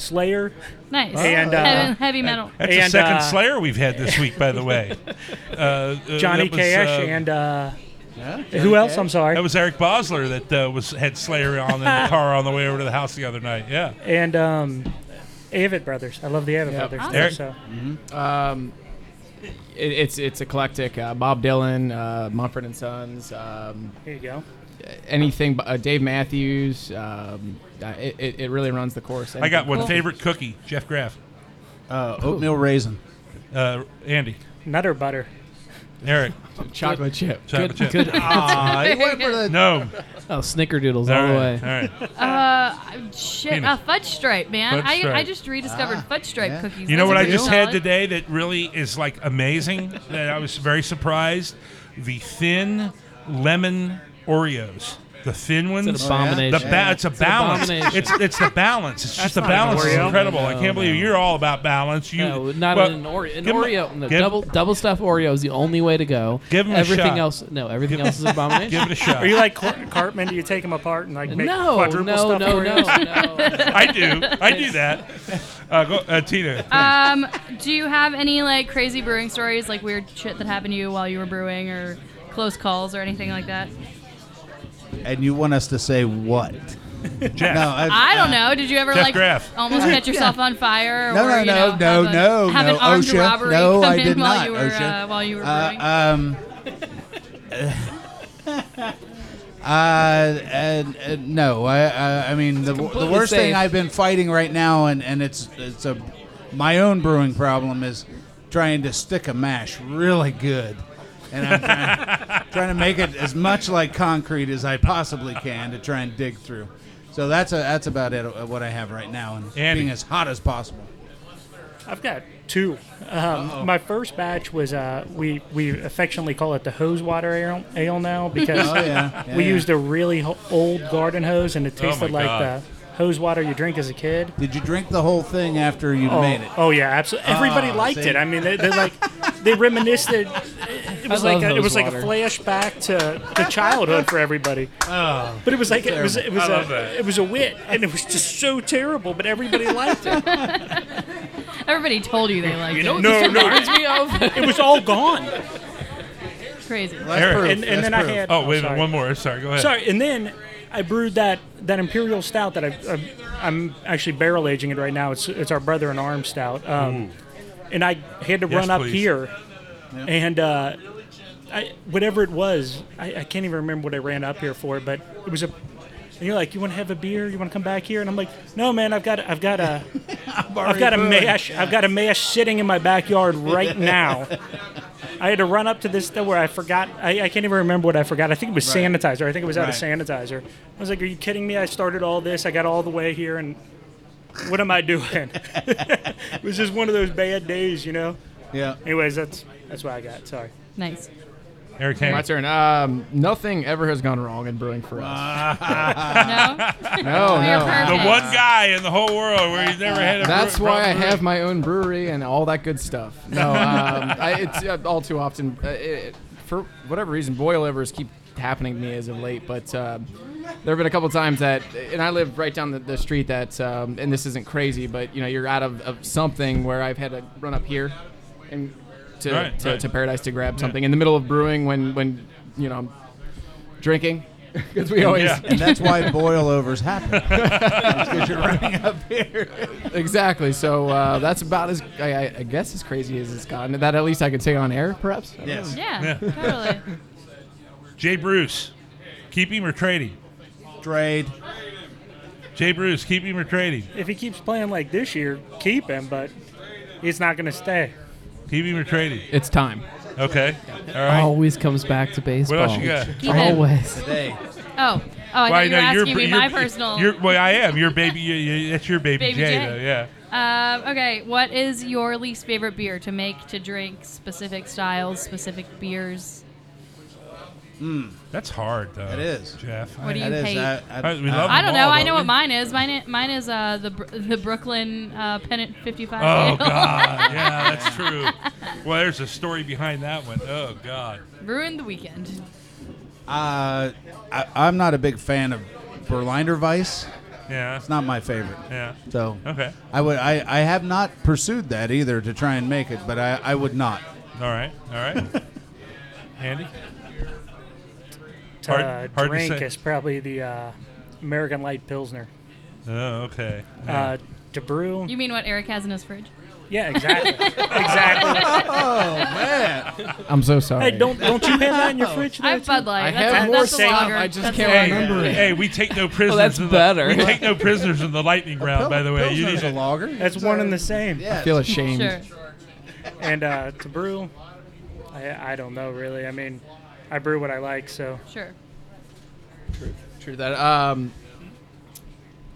S13: Slayer,
S3: Nice.
S13: And, uh,
S3: heavy, heavy metal.
S1: That's the second
S13: uh,
S1: Slayer we've had this week, by the way. Uh, uh,
S13: Johnny
S1: was,
S13: Cash,
S1: uh,
S13: and uh,
S4: Yeah.
S13: who else? I'm sorry.
S1: That was Eric Bosler that uh, was had Slayer on in the car on the way over to the house the other night. Yeah.
S13: and um, Avett Brothers. I love the Avett
S25: Yep.
S13: Brothers.
S3: Awesome.
S13: too,
S1: Eric?
S13: so
S25: Um, it, it's it's eclectic. Uh, Bob Dylan, uh, Mumford and Sons. Um,
S13: here you go.
S25: Anything. b- Uh, Dave Matthews. Um, uh, it, it, it really runs the course.
S1: I got one
S3: Cool.
S1: favorite cookie, Jeff Graff.
S4: Uh, oatmeal raisin.
S1: Uh, Andy.
S13: Nutter butter.
S1: Eric.
S25: chocolate chip.
S1: Chocolate chip.
S2: Good.
S4: Ah,
S3: Very
S4: went for the
S1: No.
S2: Oh, snickerdoodles
S1: All
S2: all the
S1: right.
S2: way.
S1: All right.
S3: Uh, shit.
S1: Peanut.
S3: Uh, fudge stripe, man.
S1: Fudge
S3: I, I
S1: stripe.
S3: just rediscovered
S4: Ah,
S3: fudge stripe
S4: yeah.
S3: cookies.
S1: You know
S3: Those
S1: what
S3: are
S1: I
S3: pretty
S1: just had today that really is like amazing? That I was very surprised. The thin lemon Oreos. The thin ones.
S2: an abomination.
S1: The ba- it's a
S2: It's
S1: balance.
S2: abomination.
S1: It's it's the balance. It's just the
S13: not an
S1: balance is
S13: Oreo.
S1: incredible. I can't believe you're all about balance. You
S2: No, not
S1: well,
S2: an Oreo. An
S1: give 'em a-
S2: Oreo, no,
S1: give-
S2: double double stuffed Oreo is the only way to go.
S1: Give 'em a
S2: everything
S1: shot.
S2: else. No, everything else is an abomination.
S1: Give it a shot.
S13: Are you like Car- Cartman? Do you take them apart and like make
S2: no,
S13: quadruple
S2: no,
S13: stuff
S2: no, no,
S13: Oreos?
S2: no.
S1: I do. I do that. Uh, go, uh, Tina.
S3: Um, do you have any like crazy brewing stories, like weird shit that happened to you while you were brewing, or close calls, or anything like that?
S4: And you want us to say what?
S1: Jeff.
S4: No, I,
S3: I don't know. Did you ever
S1: Jeff
S3: like
S1: Graff.
S3: almost catch yourself on fire?
S4: No,
S3: or,
S4: no,
S3: you
S4: no,
S3: know,
S4: no,
S3: have a-
S4: no,
S3: have
S4: no.
S3: an armed
S4: OSHA.
S3: robbery
S4: No,
S3: come
S4: I
S3: in
S4: did
S3: while
S4: not.
S3: you were
S4: OSHA.
S3: uh, while you were
S4: Uh,
S3: brewing?
S4: um. Uh, and, and no, I, I, I mean the, the
S2: Completely
S4: worst thing
S2: safe.
S4: I've been fighting right now, and, and it's it's a my own brewing problem is trying to stick a mash really good, and I'm trying, trying to make it as much like concrete as I possibly can to try and dig through. So that's a that's about it. uh, What I have right now, and
S1: Andy.
S4: being as hot as possible.
S13: I've got two. Um, my first batch was uh, we we affectionately call it the hose water ale, ale now because
S4: Oh, yeah. Yeah,
S13: we
S4: yeah.
S13: used a really ho- old garden hose and it
S1: Oh,
S13: tasted like
S1: God.
S13: the hose water you drink as a kid.
S4: Did you drink the whole thing after you
S13: Oh,
S4: made it?
S13: oh yeah, absolutely. Everybody
S4: Ah,
S13: liked
S4: see?
S13: it. I mean, they, they like they reminisced. It, it was
S2: I
S13: like a, it was
S2: hose
S13: like a flashback to, to childhood for everybody.
S1: Oh,
S13: But it was like it was it was
S1: I
S13: a, it was a wit, and it was just so terrible. But everybody liked it.
S3: Everybody told you they liked
S2: You know
S3: it.
S2: what
S13: No,
S2: this
S13: no.
S2: reminds me of?
S13: It was all gone.
S3: Crazy.
S1: Eric.
S13: And, and then I had
S1: Oh, wait
S13: sorry.
S1: One more. Sorry. Go ahead.
S13: Sorry, and then I brewed that that imperial stout that I, I I'm actually barrel aging it right now. It's it's our brother in arms stout. Um, and I had to
S1: Yes,
S13: run up
S1: please.
S13: here, and uh, I whatever it was, I, I can't even remember what I ran up here for, but it was a. And you're like, you want to have a beer? You want to come back here? And I'm like, no, man, I've got, I've got a, I've
S4: already
S13: got a
S4: brewing.
S13: mash, I've got a mash sitting in my backyard right now. I had to run up to this thing where I forgot. I, I can't even remember what I forgot. I think it was
S4: Right.
S13: sanitizer. I think it was out of sanitizer. I was like, "Are you kidding me? I started all this. I got all the way here, and what am I doing?" it was just one of those bad days, you know.
S4: Yeah.
S13: Anyways, that's that's what I got. Sorry.
S3: Nice.
S1: Eric
S25: My turn. Um, nothing ever has gone wrong in brewing for us.
S3: No?
S25: no,
S3: We're
S25: no.
S3: perfect.
S1: The one guy in the whole world where he's never had a
S25: That's
S1: brew-
S25: why I
S1: problem
S25: have my own brewery and all that good stuff. No, um, I, it's uh, all too often. Uh, it, for whatever reason, boilovers keep happening to me as of late. But um, there have been a couple times that, and I live right down the, the street that, um, and this isn't crazy, but you know, you're out of, of something where I've had to run up here and to,
S1: Right,
S25: to,
S1: right.
S25: to Paradise to grab
S1: Yeah.
S25: something in the middle of brewing when when you know I'm drinking because we always
S4: And that's why boilovers happen. because you're running up here.
S25: exactly. So uh, that's about as I, I- I guess as crazy as it's gotten. That at least I could say on air, perhaps. I don't
S4: Yes.
S3: Yeah,
S1: Yeah.
S3: totally.
S1: Jay Bruce, keep him or trade him?
S4: Trade.
S1: Jay Bruce, keep him or trade him?
S13: If he keeps playing like this year, keep him, but he's not going to stay.
S1: Keep him or trade him?
S25: It's time.
S1: Okay. All right.
S2: Always comes back to baseball.
S1: What else you got?
S3: Keep him.
S2: Always.
S4: Today.
S3: Oh, oh, I
S1: Well,
S3: thought you were
S1: know
S3: asking me
S1: you're-
S3: my
S1: you're-
S3: personal.
S1: You're, well, I am. Your baby. You, you, that's your baby,
S3: Baby
S1: Jay,
S3: Jay.
S1: though. Yeah.
S3: Um, okay, what is your least favorite beer to make, to drink, specific styles, specific beers?
S1: That's hard, though.
S4: It is.
S1: Jeff.
S3: What do
S1: I-
S3: you
S4: That is,
S3: hate?
S4: I, I,
S1: I- we love
S3: I don't
S1: them
S3: know.
S1: all,
S3: I know what
S1: we?
S3: mine is. Mine, mine is uh, the the Brooklyn uh, Pennant 55.
S1: Oh
S3: Ale.
S1: God, yeah, that's true. Well, there's a story behind that one. Oh God.
S3: Ruined the weekend.
S4: Uh, I, I'm not a big fan of Berliner Weisse.
S1: Yeah.
S4: It's not my favorite.
S1: Yeah.
S4: So
S1: Okay.
S4: I would I, I have not pursued that either to try and make it, but I, I would not.
S1: All right. All right. Andy.
S13: To
S1: Hard-
S13: uh,
S1: hard to
S13: drink is probably the uh, American Light Pilsner.
S1: Oh, okay.
S13: Uh, to brew,
S3: You mean what Eric has in his fridge?
S13: yeah, exactly, exactly.
S4: Oh man.
S25: I'm so sorry.
S13: Hey, don't don't you have that in your fridge?
S3: I have Bud Light.
S25: I
S3: that's
S25: have
S3: a,
S25: more
S3: that's
S25: stuff. I just
S3: That's
S25: can't
S1: Hey,
S25: remember it.
S1: hey, we take no prisoners.
S2: that's
S1: in the,
S2: better.
S1: We take no prisoners in the lightning round. by the way, you need
S4: a lager.
S13: That's
S4: It's,
S13: one
S4: uh,
S13: and the same.
S4: Yeah.
S25: I feel ashamed.
S3: Sure.
S13: And uh, to brew, I, I don't know really. I mean, I brew what I like, so
S3: Sure.
S25: True to that. Um,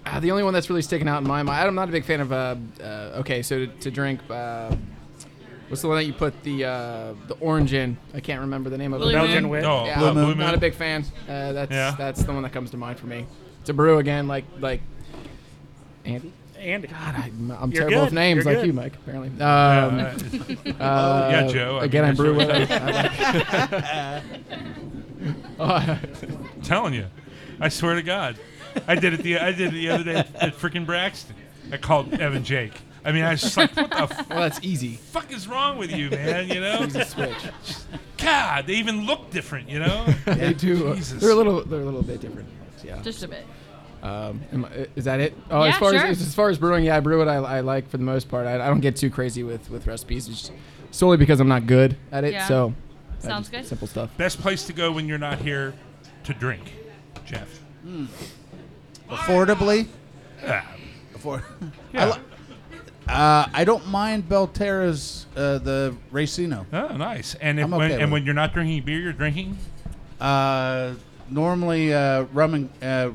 S25: uh, the only one that's really sticking out in my mind. I'm not a big fan of. Uh, uh, okay, so to, to drink. Uh, what's the one that you put the uh, the orange in? I can't remember the name of
S3: Blue
S25: it.
S13: Belgian
S3: Moon.
S13: Wit.
S1: No,
S25: Yeah,
S1: Blue
S25: I'm
S1: Moon.
S25: not a big fan. Uh, that's
S1: Yeah.
S25: that's the one that comes to mind for me. To brew again, like like Andy.
S13: Andy.
S25: God, I, I'm
S13: You're
S25: terrible with names
S13: You're
S25: like
S13: good.
S25: you, Mike. Apparently. Um,
S1: Yeah,
S25: uh,
S1: Yeah, Joe, I
S25: again,
S1: mean,
S25: I brew what
S1: that's
S25: I, I like.
S1: I'm telling you, I swear to God, I did it the I did it the other day at, at freaking Braxton. I called Evan Jake. I mean, I was just like, what the f-
S25: well, that's easy.
S1: fuck is wrong with you, man? You know?
S25: Easy switch.
S1: God, they even look different. You know?
S25: they do.
S1: Jesus.
S25: They're a little. They're a little bit different. Yeah.
S3: Just a bit.
S25: Um, am I- is that it? Oh, as far
S3: sure.
S25: as as far as brewing, yeah, I brew what I, I like for the most part. I, I don't get too crazy with with recipes, it's just solely because I'm not good at it.
S3: Yeah.
S25: So
S3: Sounds
S25: just-
S3: good.
S25: Simple stuff.
S1: Best place to go when you're not here to drink, Jeff.
S4: Affordably.
S1: Ah,
S4: Afford-
S1: Yeah.
S4: I, li- uh, I don't mind Belterra's uh, the Racino.
S1: Oh, nice. And if,
S4: I'm
S1: when, and when you're not drinking beer, you're drinking.
S4: Uh, normally uh, rum and uh,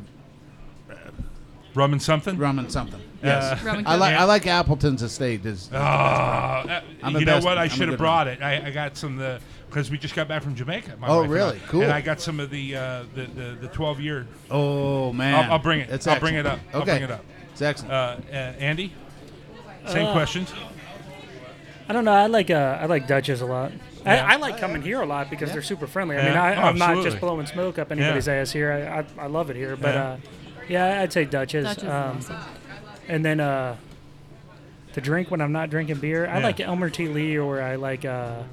S1: Rum and something.
S4: rum and something.
S1: Uh,
S3: Rum and
S4: I like I like Appleton's Estate. Is, is the
S1: Oh,
S4: best one.
S1: uh,
S4: I'm
S1: you know what? I should have
S4: good
S1: brought it. I, I got some of the because we just got back from Jamaica. My
S4: Oh,
S1: wife and I.
S4: really? Cool.
S1: And I got some of the uh, the, the the 12 year.
S4: Oh man,
S1: I'll, I'll bring it.
S4: It's
S1: I'll bring it up.
S4: excellent.
S1: I'll
S4: Okay.
S1: bring it up.
S4: It's excellent.
S1: Uh, uh, Andy, same
S13: Uh,
S1: questions.
S13: I don't know. I like uh, I like Dutchess a lot.
S1: Yeah.
S13: I, I like coming here a lot because they're super friendly. I mean,
S1: Yeah.
S13: I,
S1: Oh,
S13: I'm not just blowing smoke up anybody's ass here. I, I, I love it here. But
S1: Yeah.
S13: uh, yeah, I'd say Dutchess.
S3: Dutchess is
S13: um,
S3: awesome.
S13: And then uh, to drink when I'm not drinking beer, I
S1: Yeah.
S13: like Elmer T. Lee or I like uh,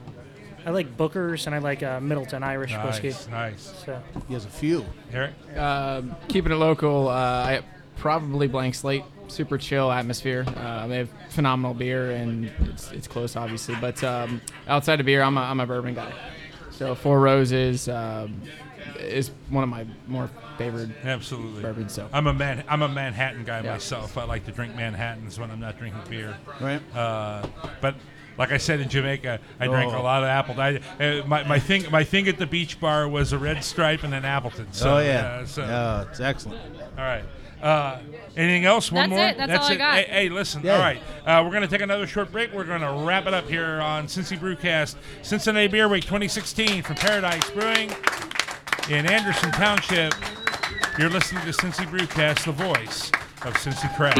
S13: I like Booker's and I like uh, Midleton Irish whiskey.
S1: Nice, nice.
S13: So
S4: he has a few.
S1: Eric,
S25: Um keeping it local, uh, I probably blank slate. Super chill atmosphere. Uh, they have phenomenal beer and it's, it's close, obviously. But um, outside of beer, I'm a, I'm a bourbon guy. So Four Roses um, is one of my more favorite
S1: Absolutely.
S25: bourbons. So
S1: I'm a man. I'm a Manhattan guy
S25: Yeah.
S1: myself. I like to drink Manhattans when I'm not drinking beer.
S4: Right.
S1: Uh, but like I said in Jamaica, I drank a
S4: Oh.
S1: lot of apple. I, uh, my, my thing my thing at the beach bar was a red stripe and an Appleton. So,
S4: oh yeah.
S1: uh, so
S4: yeah, it's excellent.
S1: all right. Uh, anything else? One
S3: That's
S1: more.
S3: it. That's all I
S1: it.
S3: got.
S1: Hey, hey, listen.
S4: Yeah.
S1: All right. Uh, we're gonna take another short break. We're gonna wrap it up here on Cincy Brewcast, Cincinnati Beer Week 2016 from Paradise Brewing in Anderson Township. You're listening to Cincy Brewcast, the voice of Cincy Craft.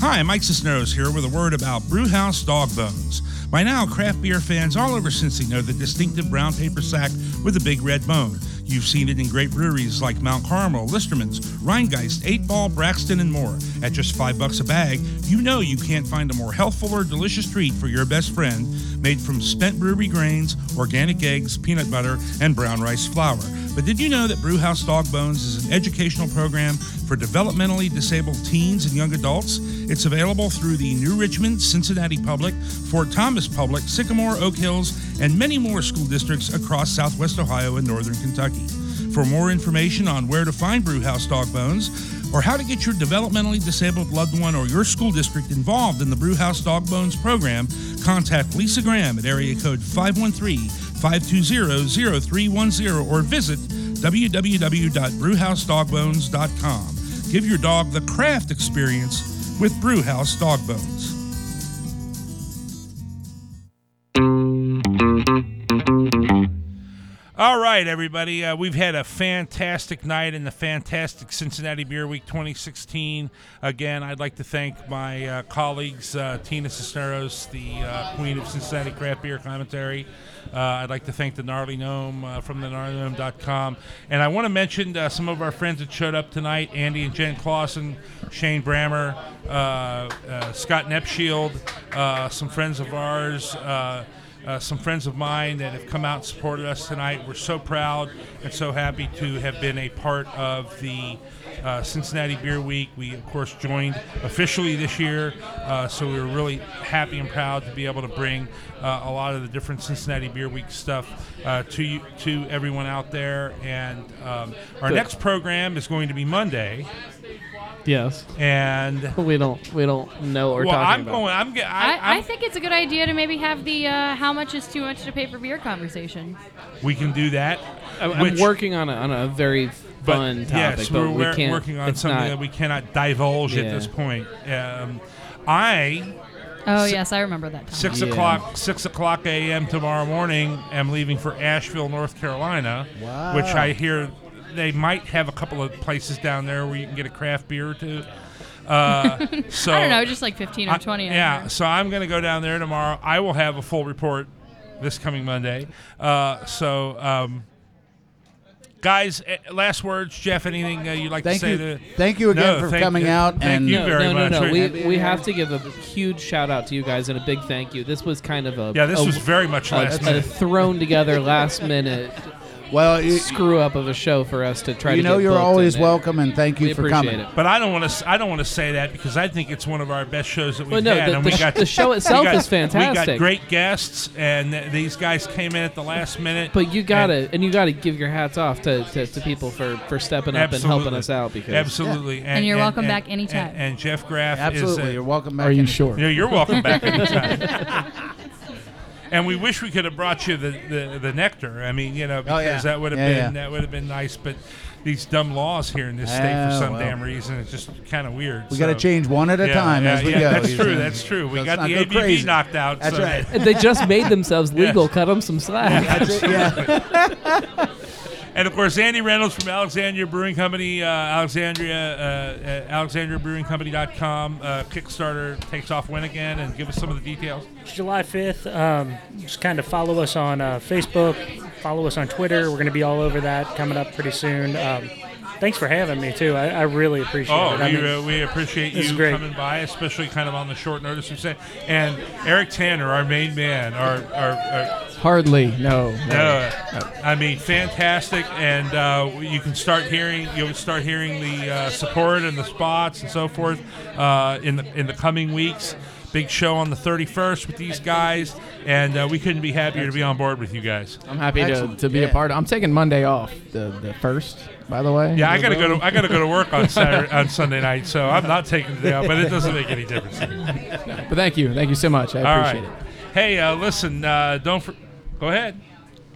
S1: Hi, Mike Cisneros here with a word about Brewhouse Dog Bones. By now, craft beer fans all over Cincy know the distinctive brown paper sack with a big red bone. You've seen it in great breweries like Mount Carmel, Listermann's, Rhinegeist, 8 Ball, Braxton, and more. At just five bucks a bag, you know you can't find a more healthful or delicious treat for your best friend, made from spent brewery grains, organic eggs, peanut butter, and brown rice flour. But did you know that Brewhouse Dog Bones is an educational program for developmentally disabled teens and young adults? It's available through the New Richmond, Cincinnati Public, Fort Thomas Public, Sycamore, Oak Hills, and many more school districts across southwest Ohio and northern Kentucky. For more information on where to find Brewhouse Dog Bones or how to get your developmentally disabled loved one or your school district involved in the Brewhouse Dog Bones program, contact Lisa Graham at area code 513-520-0310 or visit www.brewhousedogbones.com. Give your dog the craft experience with Brewhouse Dog Bones. All right, everybody. Uh, we've had a fantastic night in the fantastic Cincinnati Beer Week 2016. Again, I'd like to thank my uh, colleagues, uh, Tina Cisneros, the uh, queen of Cincinnati craft beer commentary. Uh, I'd like to thank the Gnarly Gnome uh, from the gnarlygnome.com. And I want to mention uh, some of our friends that showed up tonight Andy and Jen Clausen, Shane Brammer, uh, uh, Scott Nepshield, uh, some friends of ours. Uh, some friends of mine that have come out and supported us tonight. We're so proud and so happy to have been a part of the uh, Cincinnati Beer Week. We, of course, joined officially this year, uh, so we were really happy and proud to be able to bring uh, a lot of the different Cincinnati Beer Week stuff uh, to you, to everyone out there. And um, our
S2: Good.
S1: next program is going to be Monday.
S2: Yes.
S1: And
S2: we don't we don't know what we're
S1: well,
S2: talking
S1: I'm
S2: about.
S1: going. I'm. ge- I,
S3: I, I think it's a good idea to maybe have the uh, how much is too much to pay for beer conversation.
S1: we can do that.
S2: I'm, I'm working on a, on a very
S1: But
S2: fun topic,
S1: yes,
S2: but
S1: we're,
S2: we
S1: we're
S2: can't.
S1: working on something
S2: not,
S1: that we cannot divulge at this point. Um, I
S3: Oh
S1: Si-
S3: yes, I remember that. Time.
S1: six o'clock six o'clock a.m. tomorrow morning. I'm leaving for Asheville, North Carolina,
S4: Wow.
S1: which I hear they might have a couple of places down there where you can get a craft beer or two. Uh, so
S3: I don't know, just like 15 or 20. I
S1: yeah,
S3: heard.
S1: so I'm going to go down there tomorrow. I will have a full report this coming Monday. Uh, so, um, guys, eh, last words, Jeff. Anything uh, you'd like
S4: Thank
S1: to say?
S4: you-
S1: to,
S4: thank you again
S1: No,
S4: for
S1: thank
S4: coming
S1: you.
S4: out
S1: Thank
S4: and-
S1: you
S2: no,
S1: very
S2: no,
S1: much.
S2: no, no. We,
S1: We're-
S2: we have to give a huge shout out to you guys and a big thank you. This was kind of a
S1: Yeah, this
S2: a-
S1: was very much
S2: a,
S1: last
S2: a
S1: minute.
S2: thrown together last minute.
S4: Well, you-
S2: screw up of a show for us to try to.
S4: You
S2: to.
S4: know
S2: get
S4: you're always welcome, and thank you
S2: We
S4: for coming.
S2: it.
S1: But I don't want to. I don't want to say that because I think it's one of our best shows that we've
S2: Well, no,
S1: had.
S2: the-
S1: and
S2: the
S1: we
S2: sh-
S1: got
S2: the show itself
S1: got-
S2: is fantastic.
S1: We got great guests, and th- these guys came in at the last minute.
S2: But you gotta and, you gotta give your hats off to, to, to people for, for stepping up and helping us out because
S1: absolutely,
S3: And you're welcome back anytime.
S1: And, and Jeff Graff
S4: Absolutely,
S1: is. uh,
S4: you're welcome back.
S25: Are you
S4: any-
S25: sure?
S1: Yeah, you're welcome back anytime. and we wish we could have brought you the, the, the nectar. I mean, you know, because
S4: Oh, yeah.
S1: that would have
S4: Yeah,
S1: been
S4: yeah.
S1: that would have been nice. But these dumb laws here in this state for
S4: Oh,
S1: some
S4: well.
S1: damn reason, it's just kind of weird.
S4: We got to
S1: So-
S4: change one at a
S1: Yeah,
S4: time
S1: yeah,
S4: as we
S1: yeah,
S4: go.
S1: That's
S4: you
S1: true.
S4: know.
S1: That's true. We
S4: Let's
S1: got
S4: not
S1: the
S4: go
S1: ABV
S4: crazy.
S1: knocked out.
S4: That's
S1: so-
S4: right.
S2: they just made themselves legal. Cut them some slack.
S4: That's it, yeah.
S1: And of course, Andy Reynolds from Alexandria Brewing Company, uh, Alexandria, uh, uh, AlexandriaBrewingCompany.com. Uh, Kickstarter takes off when again, and give us some of the details.
S13: July 5th. Um, just kind of follow us on uh, Facebook, follow us on Twitter. We're going to be all over that coming up pretty soon. Um, thanks for having me too. I, I really appreciate
S1: Oh,
S13: it. I
S1: we,
S13: mean,
S1: uh, we appreciate you coming by, especially kind of on the short notice you said. And Eric Tanner, our main man, our, our, our
S25: Hardly, no.
S1: no, I mean, fantastic, and uh, you can start hearing you'll start hearing the uh, support and the spots and so forth uh, in the in the coming weeks. Big show on the 31st with these guys, and uh, we couldn't be happier to be on board with you guys.
S25: I'm happy to,
S1: Excellent.
S25: to be a
S1: Yeah.
S25: part. Of, I'm taking Monday off, the the first, by the way.
S1: Yeah, I gotta go to I gotta go to work on Saturday on Sunday night, so I'm not taking the day off, but it doesn't make any difference. to me.
S25: But thank you, thank you so much. I
S1: All
S25: appreciate
S1: right.
S25: it.
S1: Hey, uh, listen, uh, don't for, go ahead.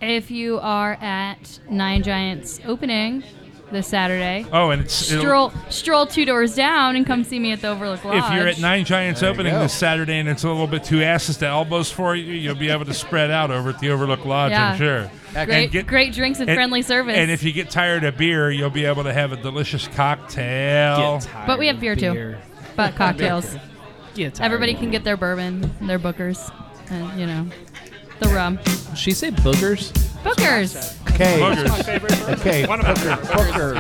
S3: If you are at Nine Giants opening this Saturday,
S1: Oh, and it's
S3: stroll stroll two doors down and come see me at the Overlook Lodge.
S1: If you're at Nine Giants
S3: There you
S1: opening
S3: go.
S1: this Saturday and it's a little bit too asses to elbows for you, you'll be able to spread out over at the Overlook Lodge,
S3: Yeah.
S1: I'm sure.
S3: Great- great drinks and friendly service.
S1: And if you get tired of beer, you'll be able to have a delicious cocktail.
S3: but we have beer too, but cocktails.
S2: Get tired
S3: Everybody can get their bourbon, their bookers, and you know, the rum.
S2: She say boogers?
S3: Bookers.
S4: Okay.
S1: Boogers. My favorite bourbon.
S4: Okay.
S1: One of my
S4: Booker. Booker.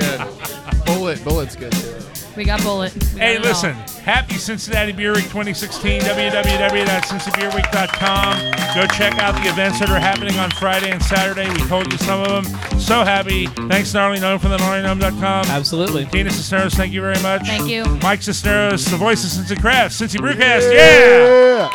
S25: Bulleit, Bulleit's good too.
S3: We got Bulleit. We got
S1: Hey,
S3: it all.
S1: listen, happy Cincinnati Beer Week 2016, www.cincybeerweek.com. Go check out the events that are happening on Friday and Saturday. We told you some of them. So happy. Thanks, Gnarly Gnome from the gnarlygnome.com.
S2: Absolutely.
S1: Tina Cisneros, thank you very much.
S3: Thank you.
S1: Mike Cisneros, the voice of Cincy Crafts, Cincy Brewcast. Yeah!